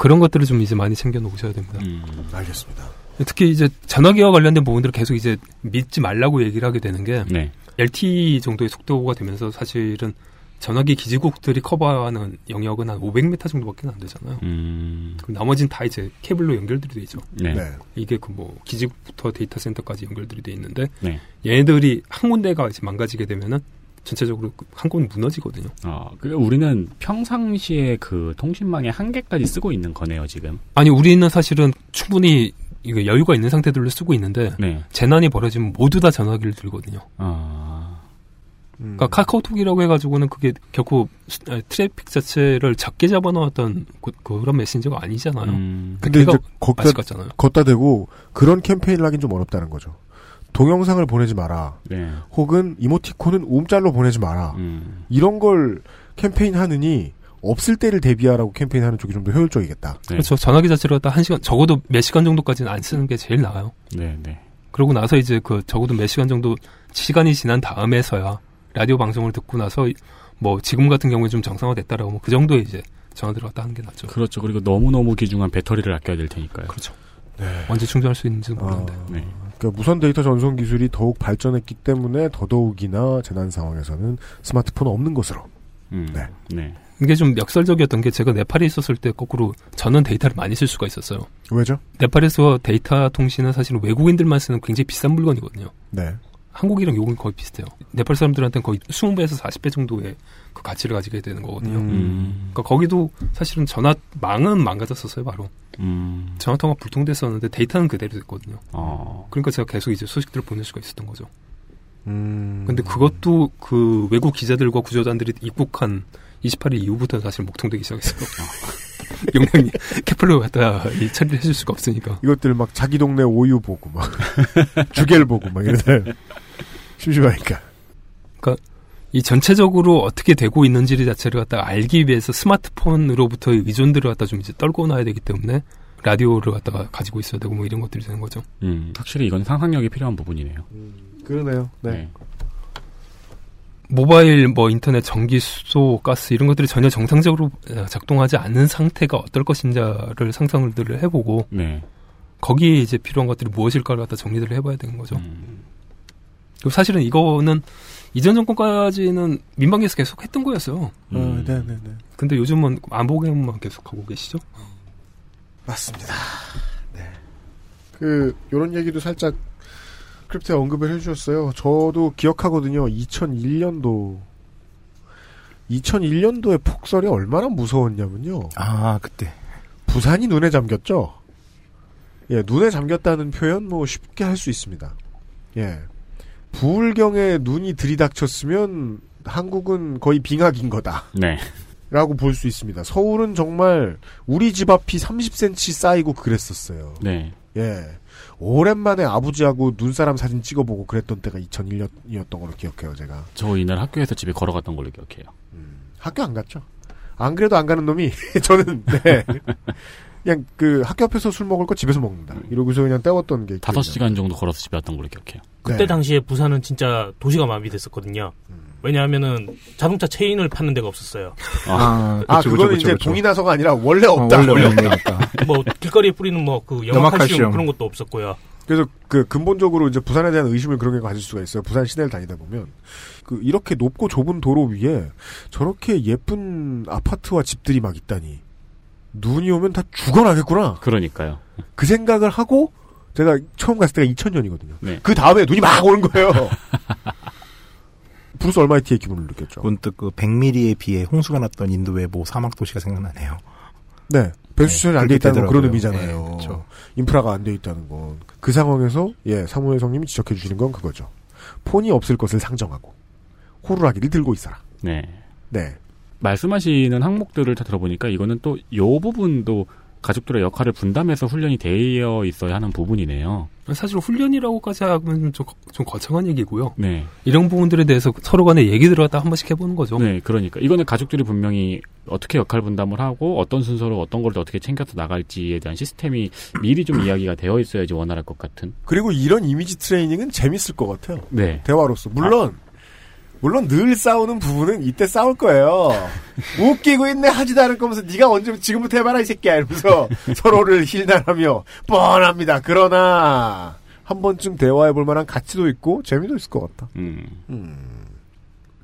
그런 것들을 좀 이제 많이 챙겨 놓으셔야 됩니다. 음. 알겠습니다. 특히 이제 전화기와 관련된 부분들을 계속 이제 믿지 말라고 얘기를 하게 되는 게 네. LTE 정도의 속도가 되면서 사실은 전화기 기지국들이 커버하는 영역은 한 500m 정도밖에 안 되잖아요. 음. 그럼 나머지는 다 이제 케이블로 연결들이 돼 있죠. 네. 네. 이게 그 뭐 기지국부터 데이터 센터까지 연결들이 돼 있는데 네. 얘네들이 한 군데가 이제 망가지게 되면은 전체적으로 그한 곳이 무너지거든요. 아, 그 우리는 평상시에 그 통신망의 한계까지 쓰고 있는 거네요, 지금. 아니 우리는 사실은 충분히 이거 여유가 있는 상태들로 쓰고 있는데 네. 재난이 벌어지면 모두 다 전화기를 들거든요. 아. 그러니까 카카오톡이라고 해가지고는 그게 결코 수- 아, 트래픽 자체를 작게 잡아놓았던 그, 그런 메신저가 아니잖아요. 근데 이제 같잖아요. 걷다 대고 그런 캠페인을 하긴 좀 어렵다는 거죠. 동영상을 보내지 마라. 네. 혹은 이모티콘은 움짤로 보내지 마라. 음. 이런 걸 캠페인 하느니 없을 때를 대비하라고 캠페인 하는 쪽이 좀 더 효율적이겠다. 그렇죠. 전화기 자체를 갖다 한 시간 적어도 몇 시간 정도까지는 안 쓰는 게 제일 나아요. 네, 네. 그러고 나서 이제 그 적어도 몇 시간 정도 시간이 지난 다음에서야 라디오 방송을 듣고 나서 뭐 지금 같은 경우에 좀 정상화됐다라고 뭐 그 정도에 이제 전화들을 갖다 하는 게 낫죠. 그렇죠. 그리고 너무너무 귀중한 배터리를 아껴야 될 테니까요. 그렇죠. 언제 충전할 수 있는지는 모르는데. 네. 그러니까 무선 데이터 전송 기술이 더욱 발전했기 때문에 더더욱이나 재난 상황에서는 스마트폰 없는 것으로. 음. 네. 네. 이게 좀 역설적이었던 게 제가 네팔에 있었을 때 거꾸로 저는 데이터를 많이 쓸 수가 있었어요. 왜죠? 네팔에서 데이터 통신은 사실은 외국인들만 쓰는 굉장히 비싼 물건이거든요. 네. 한국이랑 요금 거의 비슷해요. 네팔 사람들한테는 거의 20배에서 40배 정도의 그 가치를 가지게 되는 거거든요. 음. 그러니까 거기도 사실은 전화망은 망가졌었어요, 바로. 음. 전화통화 불통됐었는데 데이터는 그대로 됐거든요. 어. 그러니까 제가 계속 이제 소식들을 보낼 수가 있었던 거죠. 음. 근데 그것도 그 외국 기자들과 구조단들이 입국한 28일 이후부터 사실 목통되기 시작했어요. 용량이 케플러 갖다 이 처리를 해줄 수가 없으니까. 이것들 막 자기 동네 오유 보고 막 주개를 보고 막 이러다 심심하니까. 그러니까 이 전체적으로 어떻게 되고 있는지 자체를 갖다가 알기 위해서 스마트폰으로부터의 의존들을 갖다 좀 이제 떨고 놔야 되기 때문에 라디오를 갖다가 가지고 있어야 되고 뭐 이런 것들이 되는 거죠. 음, 확실히 이건 상상력이 필요한 부분이네요. 그러네요. 네. 모바일 뭐 인터넷 전기 수소 가스 이런 것들이 전혀 정상적으로 어, 작동하지 않는 상태가 어떨 것인지를 상상들을 해보고 네. 거기에 이제 필요한 것들이 무엇일까를 갖다 정리를 해봐야 되는 거죠. 그리고 사실은 이거는 이전 정권까지는 민방위에서 계속 했던 거였어요. 음. 어, 네, 네, 네. 근데 요즘은 안보경만 계속 하고 계시죠? 맞습니다. 네. 그 요런 얘기도 살짝 크립트에 언급을 해주셨어요. 저도 기억하거든요. 2001년도 2001년도에 폭설이 얼마나 무서웠냐면요. 아 그때 부산이 눈에 잠겼죠. 예, 눈에 잠겼다는 표현 뭐 쉽게 할 수 있습니다. 예, 부울경에 눈이 들이닥쳤으면 한국은 거의 빙하기인 거다. 네. 라고 볼 수 있습니다. 서울은 정말 우리 집 앞이 30cm 쌓이고 그랬었어요. 네. 예. 오랜만에 아버지하고 눈사람 사진 찍어보고 그랬던 때가 2001년이었던 걸로 기억해요, 제가. 저 이날 학교에서 집에 걸어갔던 걸로 기억해요. 학교 안 갔죠. 안 그래도 안 가는 놈이, 저는, 네. 그냥 그 학교 앞에서 술 먹을 거 집에서 먹는다. 이러고서 그냥 때웠던 게. 다섯 시간 정도 걸어서 집에 왔던 걸로 기억해요. 네. 그때 당시에 부산은 진짜 도시가 마비됐었거든요. 왜냐하면은 자동차 체인을 파는 데가 없었어요. 아, 아, 그거는 이제 동이 나서가 아니라 원래 없다. 원래 없는 거니까. 뭐 길거리에 뿌리는 뭐그 염화칼슘. 염화칼슘 그런 것도 없었고요. 그래서 그 근본적으로 이제 부산에 대한 의심을 그런 게 가질 수가 있어요. 부산 시내를 다니다 보면 그 이렇게 높고 좁은 도로 위에 저렇게 예쁜 아파트와 집들이 막 있다니 눈이 오면 다 죽어나겠구나. 그러니까요. 그 생각을 하고 제가 처음 갔을 때가 2000년이거든요. 네. 그 다음에 눈이 막 오는 거예요. Bruce Almighty의 기분을 느꼈죠. 문득 그 100mm에 비해 홍수가 났던 인도의 모 사막 도시가 생각나네요. 네. 배수 시설이 안돼 그렇게 있다는 건 그런. 의미잖아요. 네, 그렇죠. 인프라가 안 돼 있다는 건. 그 상황에서, 예, 사무엘 성님이 지적해 주시는 건 그거죠. 폰이 없을 것을 상정하고, 호루라기를 들고 있어라. 네. 네. 말씀하시는 항목들을 다 들어보니까 이거는 또 요 부분도 가족들의 역할을 분담해서 훈련이 되어 있어야 하는 부분이네요. 사실 훈련이라고까지 하면 좀, 거- 좀 거창한 얘기고요. 네. 이런 부분들에 대해서 서로 간에 얘기 들어갔다 한 번씩 해보는 거죠. 네, 그러니까 이거는 가족들이 분명히 어떻게 역할 분담을 하고 어떤 순서로 어떤 걸 어떻게 챙겨서 나갈지에 대한 시스템이 미리 좀 이야기가 되어 있어야지 원활할 것 같은. 그리고 이런 이미지 트레이닝은 재밌을 것 같아요. 네. 대화로서. 물론, 물론 늘 싸우는 부분은 이때 싸울 거예요. 웃기고 있네 하지도 않을 거면서 네가 언제 지금부터 해봐라 이 새끼야 이러면서 서로를 힐난하며 뻔합니다. 그러나 한 번쯤 대화해 볼 만한 가치도 있고 재미도 있을 것 같다. 음.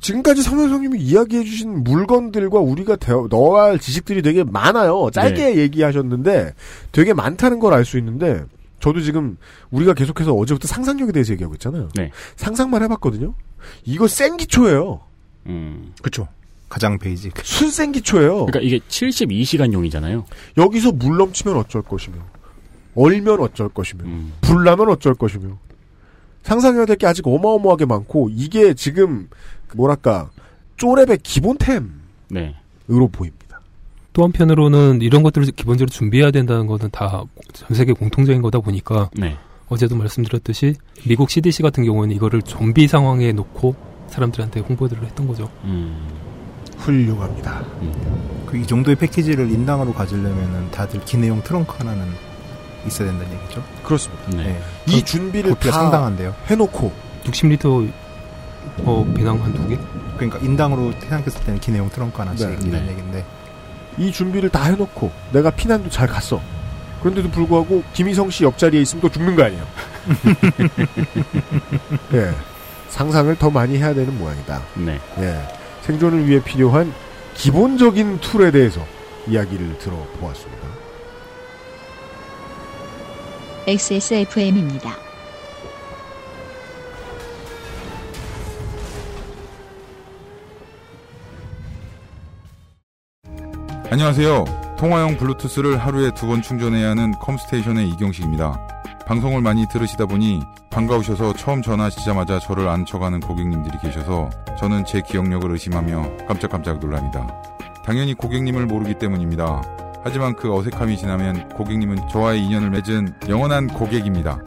지금까지 성현성님이 이야기해 주신 물건들과 우리가 대화- 넣어야 할 지식들이 되게 많아요. 짧게 얘기하셨는데 되게 많다는 걸 알 수 있는데 저도 지금 우리가 계속해서 어제부터 상상력에 대해서 얘기하고 있잖아요. 네. 상상만 해봤거든요. 이거 센 기초예요. 음. 그렇죠. 가장 베이직. 순센 기초예요. 그러니까 이게 72시간용이잖아요. 여기서 물 넘치면 어쩔 것이며, 얼면 어쩔 것이며, 불나면 어쩔 것이며, 상상해야 될 게 아직 어마어마하게 많고, 이게 지금 뭐랄까 쪼랩의 기본템으로 네. 보입니다. 또 한편으로는 이런 것들을 기본적으로 준비해야 된다는 것은 다 전 세계 공통적인 거다 보니까 네. 어제도 말씀드렸듯이 미국 CDC 같은 경우는 이거를 좀비 상황에 놓고 사람들한테 홍보들을 했던 거죠. 음. 훌륭합니다. 그이 정도의 패키지를 인당으로 가지려면은 다들 기내용 트렁크 하나는 있어야 된다는 얘기죠. 그렇습니다. 네. 이 준비를 다 상당한데요. 해놓고 60리터 어, 배낭 한 두 개? 그러니까 인당으로 생각했을 때는 기내용 트렁크 하나씩 네. 있다는 네. 얘기인데 이 준비를 다 해놓고 내가 피난도 잘 갔어. 그런데도 불구하고 김희성 씨 옆자리에 있으면 또 죽는 거 아니에요? 예. 상상을 더 많이 해야 되는 모양이다. 네. 예. 생존을 위해 필요한 기본적인 툴에 대해서 이야기를 들어보았습니다. XSFM입니다. 안녕하세요. 통화용 블루투스를 하루에 두 번 충전해야 하는 컴스테이션의 이경식입니다. 방송을 많이 들으시다 보니 반가우셔서 처음 전화하시자마자 저를 안 척하는 고객님들이 계셔서 저는 제 기억력을 의심하며 깜짝깜짝 놀랍니다. 당연히 고객님을 모르기 때문입니다. 하지만 그 어색함이 지나면 고객님은 저와의 인연을 맺은 영원한 고객입니다.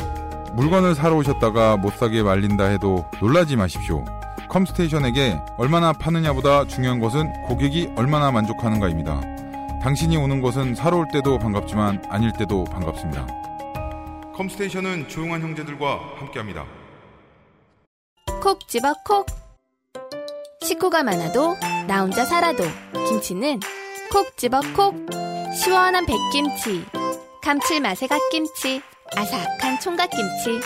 물건을 사러 오셨다가 못 사게 말린다 해도 놀라지 마십시오. 컴스테이션에게 얼마나 파느냐보다 중요한 것은 고객이 얼마나 만족하는가입니다. 당신이 오는 것은 사러 올 때도 반갑지만 아닐 때도 반갑습니다. 컴스테이션은 조용한 형제들과 함께합니다. 콕 집어 콕. 식구가 많아도 나 혼자 살아도 김치는 콕 집어 콕. 시원한 백김치, 감칠맛의 갓김치, 아삭한 총각김치.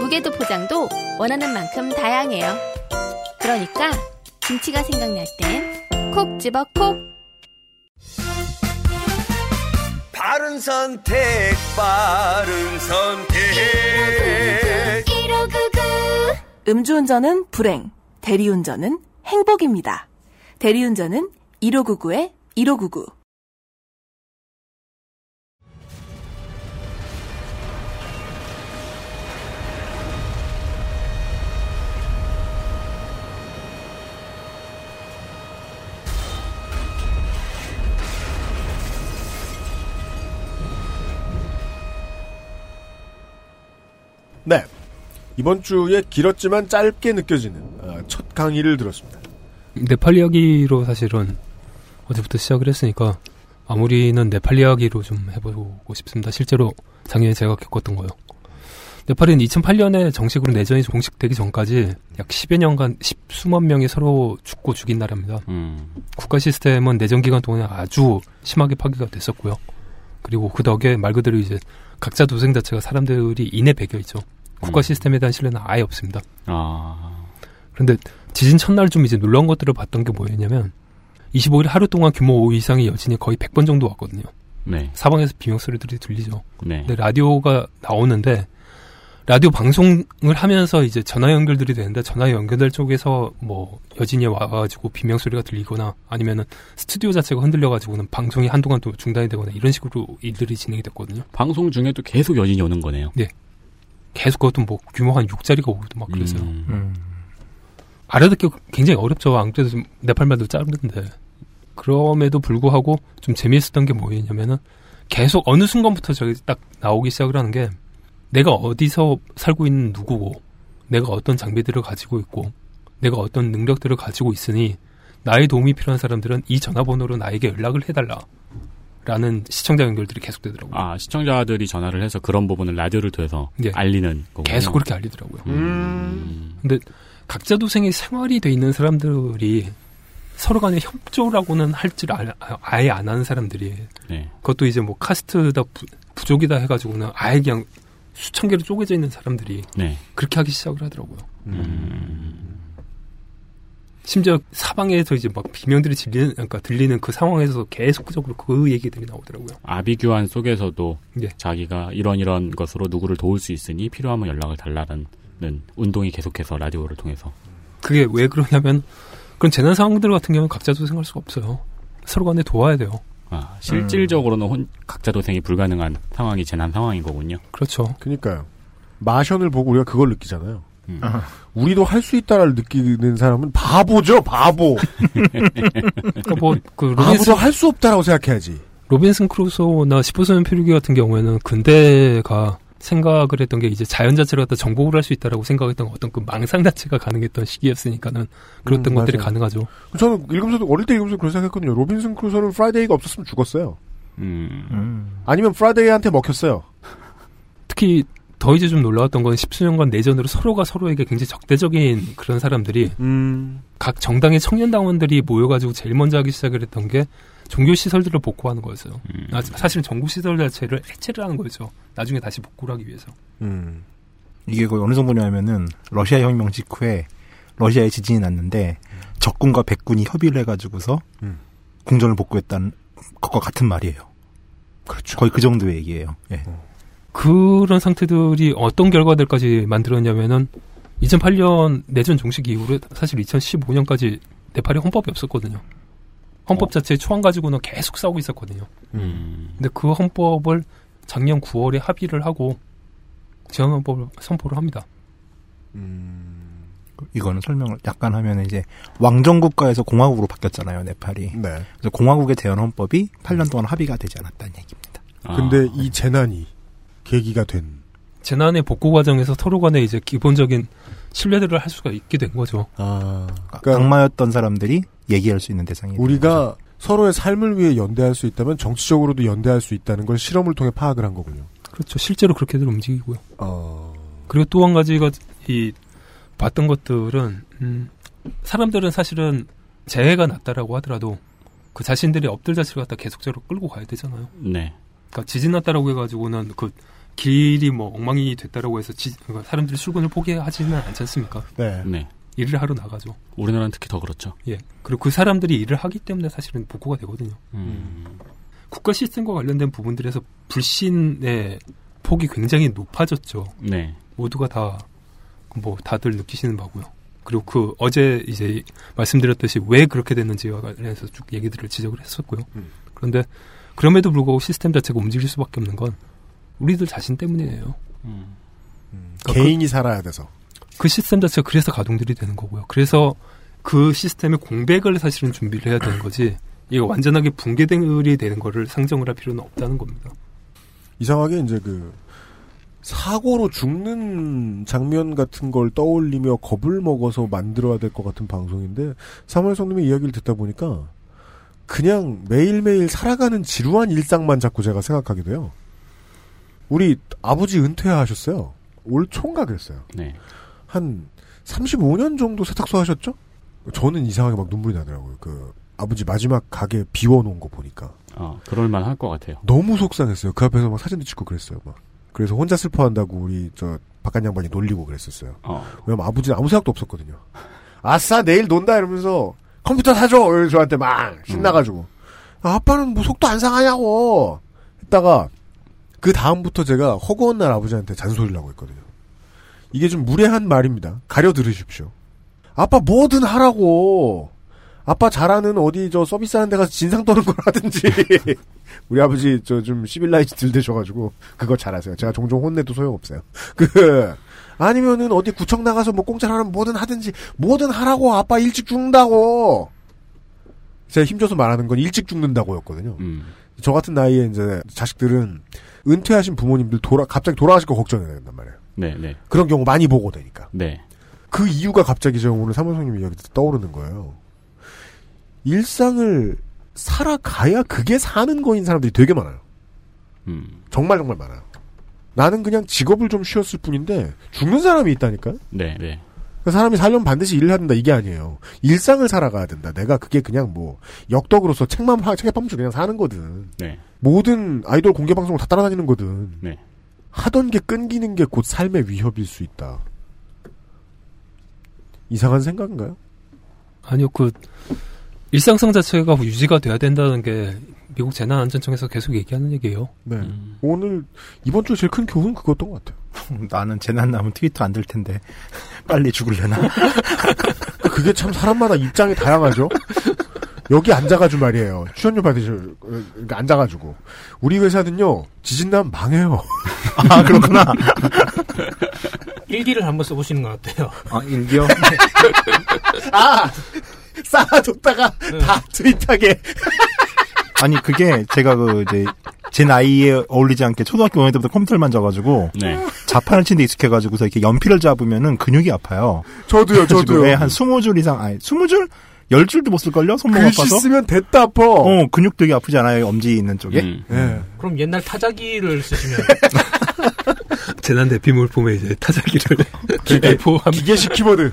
무게도 포장도 원하는 만큼 다양해요. 그러니까 김치가 생각날 땐 콕 집어 콕. 바른 선택, 바른 선택. 음주운전은 불행, 대리운전은 행복입니다. 대리운전은 1599에 1599. 이번 주에 길었지만 짧게 느껴지는 아, 첫 강의를 들었습니다. 네팔 이야기로 사실은 어제부터 시작을 했으니까 마무리는 네팔 이야기로 좀 해보고 싶습니다. 실제로 작년에 제가 겪었던 거요. 네팔은 2008년에 정식으로 내전이 공식되기 전까지 약 10여 년간 십수만 명이 서로 죽고 죽인 나라입니다. 음. 국가 시스템은 내전 기간 동안에 아주 심하게 파괴가 됐었고요. 그리고 그 덕에 말 그대로 이제 각자 도생 자체가 사람들이 인에 배겨 있죠. 국가 음. 시스템에 대한 신뢰는 아예 없습니다. 아. 그런데 지진 첫날 좀 이제 놀라운 것들을 봤던 게 뭐였냐면 25일 하루 동안 규모 5 이상의 여진이 거의 100번 정도 왔거든요. 네. 사방에서 비명 소리들이 들리죠. 네. 근데 라디오가 나오는데 라디오 방송을 하면서 이제 전화 연결들이 되는데 전화 연결될 쪽에서 뭐 여진이 와가지고 비명 소리가 들리거나 아니면은 스튜디오 자체가 흔들려가지고는 방송이 한동안 또 중단이 되거나 이런 식으로 일들이 진행이 됐거든요. 방송 중에도 계속 여진이 오는 거네요. 네. 계속 그것도 뭐 규모 한 6자리가 오기도 막 그랬어요. 음. 알아듣기 굉장히 어렵죠. 안 그래도 좀 네팔 말도 짧은데. 그럼에도 불구하고 좀 재미있었던 게 뭐였냐면은 계속 어느 순간부터 저기 딱 나오기 시작을 하는 게 내가 어디서 살고 있는 누구고 내가 어떤 장비들을 가지고 있고 내가 어떤 능력들을 가지고 있으니 나의 도움이 필요한 사람들은 이 전화번호로 나에게 연락을 해달라. 라는 시청자 연결들이 계속되더라고요. 아, 시청자들이 전화를 해서 그런 부분을 라디오를 통해서 네. 알리는 거고. 계속 그렇게 알리더라고요. 음. 근데 각자 도생의 생활이 돼 있는 사람들이 서로 간에 협조라고는 할줄 아예 안 하는 사람들이 네. 그것도 이제 뭐 카스트다 부, 부족이다 해가지고는 아예 그냥 수천 개로 쪼개져 있는 사람들이 네. 그렇게 하기 시작을 하더라고요. 음. 심지어 사방에서 이제 막 비명들이 들리는, 그러니까 들리는 그 상황에서 계속적으로 그 얘기들이 나오더라고요. 아비규환 속에서도 네. 자기가 이런 이런 것으로 누구를 도울 수 있으니 필요하면 연락을 달라는 운동이 계속해서 라디오를 통해서. 그게 왜 그러냐면 그런 재난 상황들 같은 경우는 각자 도생할 수가 없어요. 서로 간에 도와야 돼요. 아, 실질적으로는 혼, 각자 도생이 불가능한 상황이 재난 상황인 거군요. 그렇죠. 그니까요. 마션을 보고 우리가 그걸 느끼잖아요. 우리도 할 수 있다를 느끼는 사람은 바보죠, 바보. 그러니까 뭐그 아무도 할수 없다라고 생각해야지. 로빈슨 크루소나 15소년 표류기 같은 경우에는 근대가 생각을 했던 게 이제 자연 자체를 갖다 정복을 할 수 있다라고 생각했던 어떤 그 망상 자체가 가능했던 시기였으니까는 그랬던 음, 것들이. 가능하죠. 저는 읽으면서도 어릴 때 읽으면서 그런 생각했거든요. 로빈슨 크루소는 프라이데이가 없었으면 죽었어요. 음. 아니면 프라이데이한테 먹혔어요. 특히 더 이제 좀 놀라웠던 건 십수년간 내전으로 서로가 서로에게 굉장히 적대적인 그런 사람들이 음. 각 정당의 청년 당원들이 모여가지고 제일 먼저 하기 시작을 했던 게 종교 시설들을 복구하는 거였어요. 아, 사실 정부 시설 자체를 해체를 하는 거였죠. 나중에 다시 복구를 하기 위해서. 음. 이게 거의 어느 정도냐면은 러시아 혁명 직후에 러시아에 지진이 났는데 적군과 백군이 협의를 해가지고서 음. 궁전을 복구했다는 것과 같은 말이에요. 그렇죠. 거의 그 정도의 얘기예요. 예. 그런 상태들이 어떤 결과들까지 만들었냐면은 2008년 내전 종식 이후로 사실 2015년까지 네팔에 헌법이 없었거든요. 헌법 자체의 초안 가지고는 계속 싸우고 있었거든요. 음. 근데 그 헌법을 작년 9월에 합의를 하고 제헌헌법을 선포를 합니다. 이거는 설명을 약간 하면 이제 왕정 국가에서 공화국으로 바뀌었잖아요, 네팔이. 네. 그래서 공화국의 대헌 헌법이 8년 동안 합의가 되지 않았다는 얘기입니다. 근데 이 재난이 계기가 된 재난의 복구 과정에서 서로 간에 이제 기본적인 신뢰들을 할 수가 있게 된 거죠. 아, 악마였던 사람들이 얘기할 수 있는 대상이 우리가 서로의 삶을 위해 연대할 수 있다면 정치적으로도 연대할 수 있다는 걸 실험을 통해 파악을 한 거군요. 그렇죠. 실제로 그렇게들 움직이고요. 어. 그리고 또 한 가지가 이 봤던 것들은 음, 사람들은 사실은 재해가 났다라고 하더라도 그 자신들이 엎들 자체를 갖다 계속적으로 끌고 가야 되잖아요. 네. 그러니까 지진 났다라고 해가지고는 그 길이 뭐 엉망이 됐다라고 해서 지, 그러니까 사람들이 출근을 포기하지는 않지 않습니까? 네. 네. 일을 하러 나가죠. 우리나라는 특히 더 그렇죠. 예. 그리고 그 사람들이 일을 하기 때문에 사실은 복구가 되거든요. 음. 국가 시스템과 관련된 부분들에서 불신의 폭이 굉장히 높아졌죠. 네. 모두가 다 뭐 다들 느끼시는 바고요. 그리고 그 어제 이제 말씀드렸듯이 왜 그렇게 됐는지와 관련해서 쭉 얘기들을 지적을 했었고요. 그런데 그럼에도 불구하고 시스템 자체가 움직일 수밖에 없는 건 우리들 자신 때문이에요. 그러니까 개인이 살아야 돼서. 그 시스템 자체가 그래서 가동들이 되는 거고요. 그래서 그 시스템의 공백을 사실은 준비를 해야 되는 거지. 이거 완전하게 붕괴들이 되는 거를 상정을 할 필요는 없다는 겁니다. 이상하게 이제 그 사고로 죽는 장면 같은 걸 떠올리며 겁을 먹어서 만들어야 될 것 같은 방송인데 사무엘 성님의 이야기를 듣다 보니까 그냥 매일매일 살아가는 지루한 일상만 자꾸 제가 생각하게 돼요. 우리 아버지 은퇴하셨어요. 올 총각이었어요. 네. 한 35년 정도 세탁소 하셨죠? 저는 이상하게 막 눈물이 나더라고요. 그 아버지 마지막 가게 비워놓은 거 보니까 어, 그럴만 할 것 같아요. 너무 속상했어요. 그 앞에서 막 사진도 찍고 그랬어요. 막 그래서 혼자 슬퍼한다고 우리 저 바깥 양반이 놀리고 그랬었어요. 어. 왜냐면 아버지는 아무 생각도 없었거든요. 아싸 내일 논다 이러면서 컴퓨터 사줘 이러면서 저한테 막 신나가지고 아, 아빠는 뭐 속도 안 상하냐고 했다가 그 다음부터 제가 허구한 날 아버지한테 잔소리를 하고 있거든요. 이게 좀 무례한 말입니다. 가려 들으십시오. 아빠 뭐든 하라고. 아빠 잘하는 어디 저 서비스하는 데 가서 진상 떠는 걸 하든지. 우리 아버지 저 좀 civilized 덜 되셔가지고 그거 잘하세요. 제가 종종 혼내도 소용없어요. 그 아니면은 어디 구청 나가서 뭐 공짜로 하면 뭐든 하든지 뭐든 하라고 아빠 일찍 죽는다고. 제가 힘줘서 말하는 건 일찍 죽는다고였거든요. 음. 저 같은 나이에 이제 자식들은 은퇴하신 부모님들 돌아 갑자기 돌아가실 거 걱정해야 된단 말이에요. 네, 네. 그런 경우 많이 보고 되니까. 네. 그 이유가 갑자기 저 오늘 사무총님 이야기 떠오르는 거예요. 일상을 살아가야 그게 사는 거인 사람들이 되게 많아요. 음. 정말 정말 많아요. 나는 그냥 직업을 좀 쉬었을 뿐인데 죽는 사람이 있다니까요. 네, 네. 그 사람이 살려면 반드시 일을 해야 된다 이게 아니에요. 일상을 살아가야 된다. 내가 그게 그냥 뭐 역덕으로서 책만 파- 책에 빠면서 그냥 사는 거든. 네. 모든 아이돌 공개 방송을 다 따라다니는 거든. 네. 하던 게 끊기는 게 곧 삶의 위협일 수 있다. 이상한 생각인가요? 아니요, 그 일상성 자체가 유지가 돼야 된다는 게 미국 재난안전청에서 계속 얘기하는 얘기예요. 네. 오늘 이번 주에 제일 큰 교훈은 그거였던 것 같아요. 나는 재난 나면 트위터 안 될 텐데 빨리 죽을려나? 그게 참 사람마다 입장이 다양하죠. 여기 앉아가지고 말이에요. 출연료 받으실, 그러니까 앉아가지고. 우리 회사는요, 지진 나면 망해요. 아, 그렇구나. 일기를 한번 써보시는 건 어때요? 아, 일기요? 아! 쌓아뒀다가 다 트윗하게. 아니, 그게 제가 그, 이제, 제 나이에 어울리지 않게 초등학교 5학년 때부터 컴퓨터를 만져가지고, 네. 자판을 치는데 익숙해가지고서 이렇게 연필을 잡으면은 근육이 아파요. 저도요, 저도요. 왜한 20줄 이상, 아니, 20줄? 10줄도 못 쓸걸요? 손목 글씨 아파서? 쓰면 됐다 아파. 어, 근육 되게 아프지 않아요? 엄지 있는 쪽에? 음. 예. 그럼 옛날 타자기를 쓰시면 재난 대피 물품에 이제 타자기를 기계, 포함. 기계식 키보드.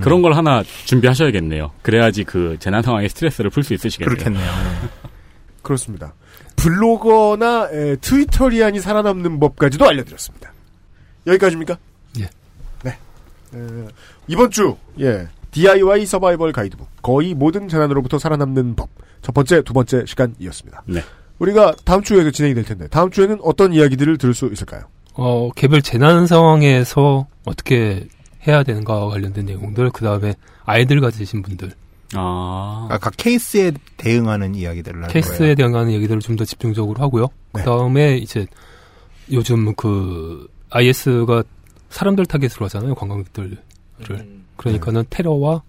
그런 걸 하나 준비하셔야겠네요. 그래야지 그 재난 상황에 스트레스를 풀 수 있으시겠네요. 그렇겠네요. 그렇습니다. 블로거나 에, 트위터리안이 살아남는 법까지도 알려드렸습니다. 여기까지입니까? 예. 네. 에, 이번 주 예. DIY 서바이벌 가이드북 거의 모든 재난으로부터 살아남는 법 첫 번째, 두 번째 시간이었습니다. 네. 우리가 다음 주에도 진행이 될 텐데 다음 주에는 어떤 이야기들을 들을 수 있을까요? 어, 개별 재난 상황에서 어떻게 해야 되는가와 관련된 내용들, 그 다음에 아이들 가지신 분들, 아. 아까 케이스에 대응하는 이야기들을 할 케이스에 거예요. 대한 얘기들을 좀 더 집중적으로 하고요. 네. 그 다음에 이제 요즘 그 IS가 사람들 타겟으로 하잖아요, 관광객들을. 그러니까는 테러와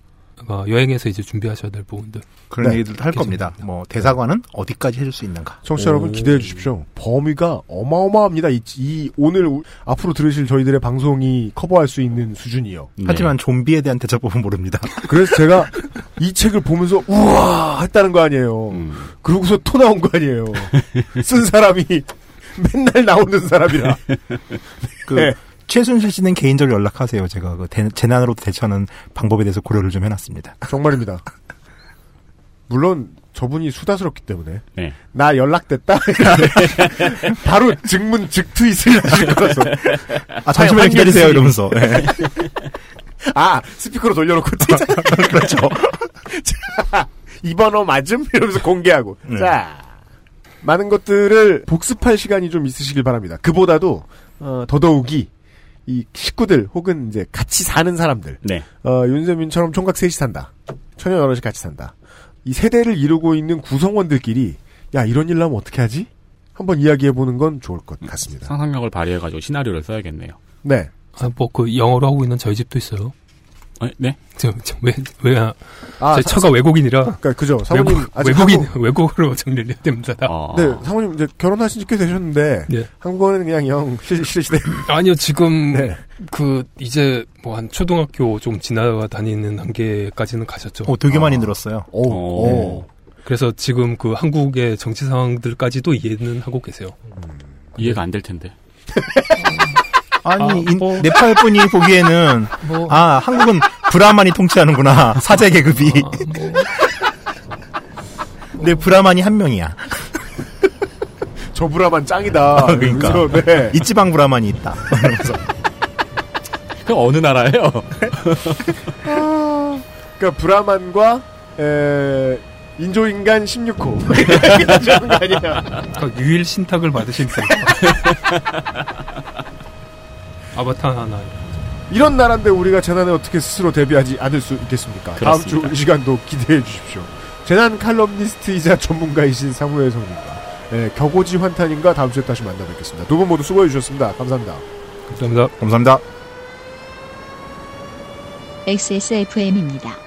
어, 여행에서 이제 준비하셔야 될 부분들. 그런 네. 얘기들도 할 겁니다. 뭐, 대사관은 어디까지 해줄 수 있는가? 청취자 여러분 기대해 주십시오. 범위가 어마어마합니다. 이, 이 오늘 우- 앞으로 들으실 저희들의 방송이 커버할 수 있는 수준이요. 네. 하지만 좀비에 대한 대처법은 모릅니다. 그래서 제가 이 책을 보면서 우와 했다는 거 아니에요. 음. 그러고서 토 나온 거 아니에요. 쓴 사람이 맨날 나오는 사람이라. 그, 네. 최순실 씨는 개인적으로 연락하세요. 제가 그 대- 재난으로 대처하는 방법에 대해서 고려를 좀 해놨습니다. 정말입니다. 물론 저분이 수다스럽기 때문에 네. 나 연락됐다. 바로 증문 즉트윗을 하실 거라서. 아, 잠시만요, 기다리세요, 이러면서. 네. 아 스피커로 돌려놓고. 그렇죠. 자, 이 번호 맞음? 이러면서 공개하고. 네. 자, 많은 것들을 복습할 시간이 좀 있으시길 바랍니다. 그보다도, 어, 더더욱이, 이 식구들, 혹은 이제 같이 사는 사람들, 네. 어, 윤세민처럼 총각 셋이 산다. 처녀 여럿이 같이 산다. 이 세대를 이루고 있는 구성원들끼리, 야, 이런 일 나면 어떻게 하지? 한번 이야기해 보는 건 좋을 것 같습니다. 상상력을 발휘해 가지고 시나리오를 써야겠네요. 네. 아, 뭐, 그, 영어로 하고 있는 저희 집도 있어요. 어, 네? 저, 저, 왜, 왜, 아, 아, 제 사- 처가 외국인이라. 그러니까 그죠. 사모님 외국, 아직 외국인, 한국- 외국어로 정리를 해야 됩니다. 다. 어. 네, 사모님 이제 결혼하신 지 꽤 되셨는데, 예. 한국어는 그냥 영, 실, 실시대. 아니요, 지금, 네. 그, 이제, 뭐, 한 초등학교 좀 지나다니는 단계까지는 가셨죠. 어, 되게 많이 늘었어요. 오, 어. 오. 그래서 지금 그 한국의 정치 상황들까지도 이해는 하고 계세요. 이해가 안 될 텐데. 아니, 아, 인- 뭐. 네팔 분이 보기에는, 뭐, 아, 한국은 브라만이 통치하는구나. 사제 계급이. 아, 뭐, 근데 브라만이 한 명이야. 저 브라만 짱이다. 그러니까. 그래서, 네. 이 지방 브라만이 있다. 그러면서 그 어느 나라예요? 그러니까 브라만과 에, 인조인간 16호 하는 거 아니야? 그 유일 신탁을 받으신 분. 아바타 하나. 이런 나라인데 우리가 재난에 어떻게 스스로 대비하지 않을 수 있겠습니까? 그렇습니다. 다음 주 이 시간도 기대해 주십시오. 재난 칼럼니스트이자 전문가이신 사무엘 성님과 예, 격오지 환타님과 다음 주에 다시 만나 뵙겠습니다. 두 분 모두 수고해 주셨습니다. 감사합니다. 감사합니다. 감사합니다. XSFM입니다.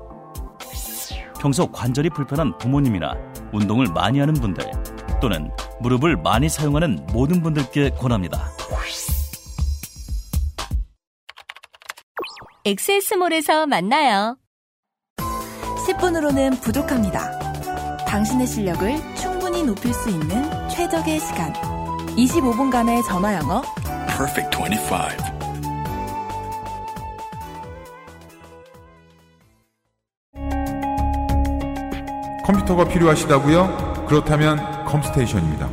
평소 관절이 불편한 부모님이나 운동을 많이 하는 분들 또는 무릎을 많이 사용하는 모든 분들께 권합니다. 엑세스몰에서 만나요. 10분으로는 부족합니다. 당신의 실력을 충분히 높일 수 있는 최적의 시간. 25분간의 전화 영어. Perfect 25. 컴퓨터가 필요하시다고요? 그렇다면 컴스테이션입니다.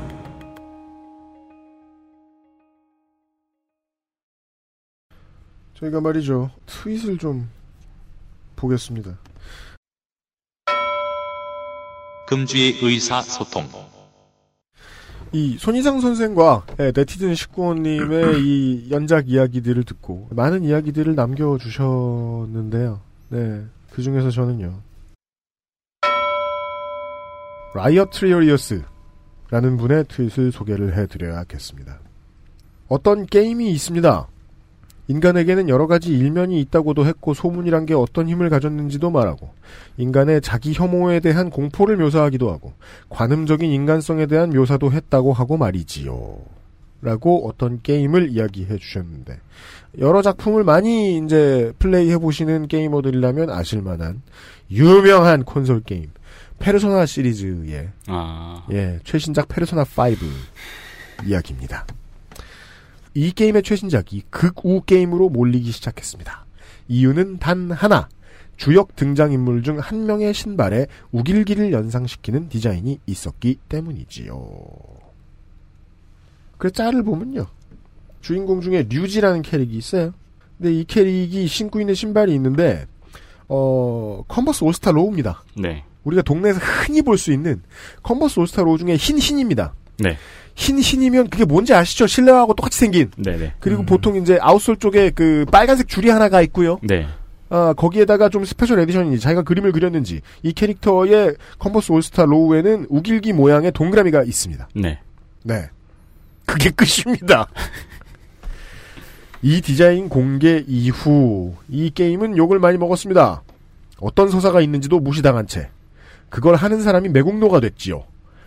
저희가 말이죠. 트윗을 좀 보겠습니다. 금주의 의사소통. 이 손희상 선생과 예, 네티즌 19호님의 이 연작 이야기들을 듣고 많은 이야기들을 남겨주셨는데요. 네, 그 중에서 저는요. 라이어 트리오리어스라는 분의 트윗을 소개를 해드려야겠습니다. 어떤 게임이 있습니다. 인간에게는 여러 가지 일면이 있다고도 했고 소문이란 게 어떤 힘을 가졌는지도 말하고 인간의 자기 혐오에 대한 공포를 묘사하기도 하고 관음적인 인간성에 대한 묘사도 했다고 하고 말이지요. 라고 어떤 게임을 이야기해 주셨는데 여러 작품을 많이 이제 플레이해 보시는 게이머들이라면 아실 만한 유명한 콘솔 게임 페르소나 시리즈의 아. 예, 최신작 페르소나 5 이야기입니다. 이 게임의 최신작이 극우 게임으로 몰리기 시작했습니다. 이유는 단 하나. 주역 등장인물 중 한 명의 신발에 우길기를 연상시키는 디자인이 있었기 때문이지요. 그 짤을 보면요. 주인공 중에 류지라는 캐릭이 있어요. 근데 이 캐릭이 신고 있는 신발이 있는데, 어, 컨버스 올스타 low입니다. 네. 우리가 동네에서 흔히 볼 수 있는 컨버스 올스타 low 중에 흰 흰입니다. 네. 흰 흰이면 그게 뭔지 아시죠? 실내화하고 똑같이 생긴. 네네. 그리고 보통 이제 outsole 쪽에 그 빨간색 줄이 하나가 있고요. 네. 아, 거기에다가 좀 special edition인지 자기가 그림을 그렸는지 이 캐릭터의 컨버스 올스타 low에는 욱일기 모양의 동그라미가 있습니다. 네. 네. 그게 끝입니다. 이 디자인 공개 이후 이 게임은 욕을 많이 먹었습니다. 어떤 서사가 있는지도 무시당한 채 그걸 하는 사람이 매국노가 됐지요.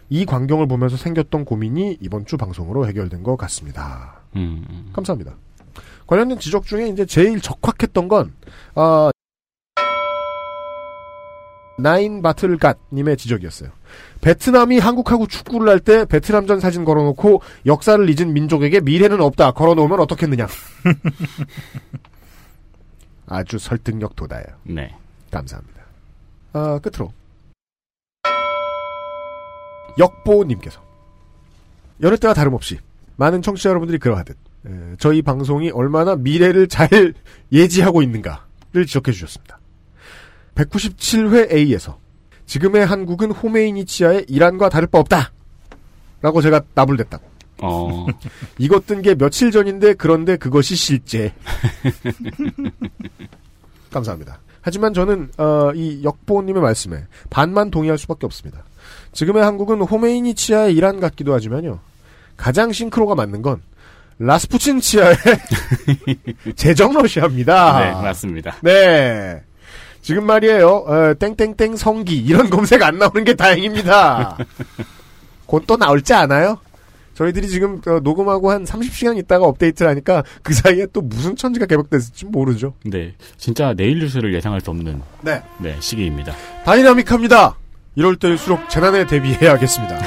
이 광경을 보면서 생겼던 고민이 이번 주 방송으로 해결된 것 같습니다. 음. 감사합니다. 관련된 지적 중에 이제 제일 적확했던 건, 아, 나인 바틀갓님의 지적이었어요. 베트남이 한국하고 축구를 할 때 베트남전 사진 걸어놓고 역사를 잊은 민족에게 미래는 없다 걸어놓으면 어떻겠느냐. 아주 설득력 돋아요. 네. 감사합니다. 아, 끝으로. 역보님께서 여느 때와 다름없이 많은 청취자 여러분들이 그러하듯 에, 저희 방송이 얼마나 미래를 잘 예지하고 있는가를 지적해 주셨습니다. 197회 A에서 지금의 한국은 호메이니치아의 이란과 다를 바 없다. 라고 제가 나불댔다고. 어. 이것 뜬 게 며칠 전인데 그런데 그것이 실제. 감사합니다. 하지만 저는 어, 이 역보님의 말씀에 반만 동의할 수밖에 없습니다. 지금의 한국은 호메이니 치아의 이란 같기도 하지만요. 가장 싱크로가 맞는 건 라스푸친 치아의 제정 러시아입니다. 네, 맞습니다. 네. 지금 말이에요. 어, 땡땡땡 성기 이런 검색 안 나오는 게 다행입니다. 곧 또 나올지 않아요? 저희들이 지금 어, 녹음하고 한 30시간 있다가 업데이트를 하니까 그 사이에 또 무슨 천지가 개박됐을지 모르죠. 네. 진짜 내일 뉴스를 예상할 수 없는 네. 네, 시기입니다. 다이나믹합니다. 이럴 때일수록 재난에 대비해야겠습니다.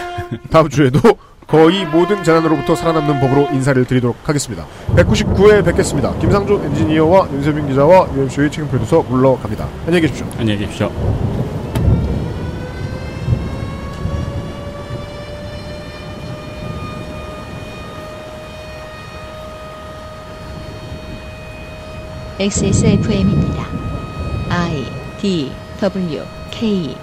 다음 주에도 거의 모든 재난으로부터 살아남는 법으로 인사를 드리도록 하겠습니다. 199회 뵙겠습니다. 김상조 엔지니어와 윤세빈 기자와 UMC의 책임 프로듀서 물러갑니다. 안녕히 계십시오. 안녕히 계십시오. XSFM입니다. I D W K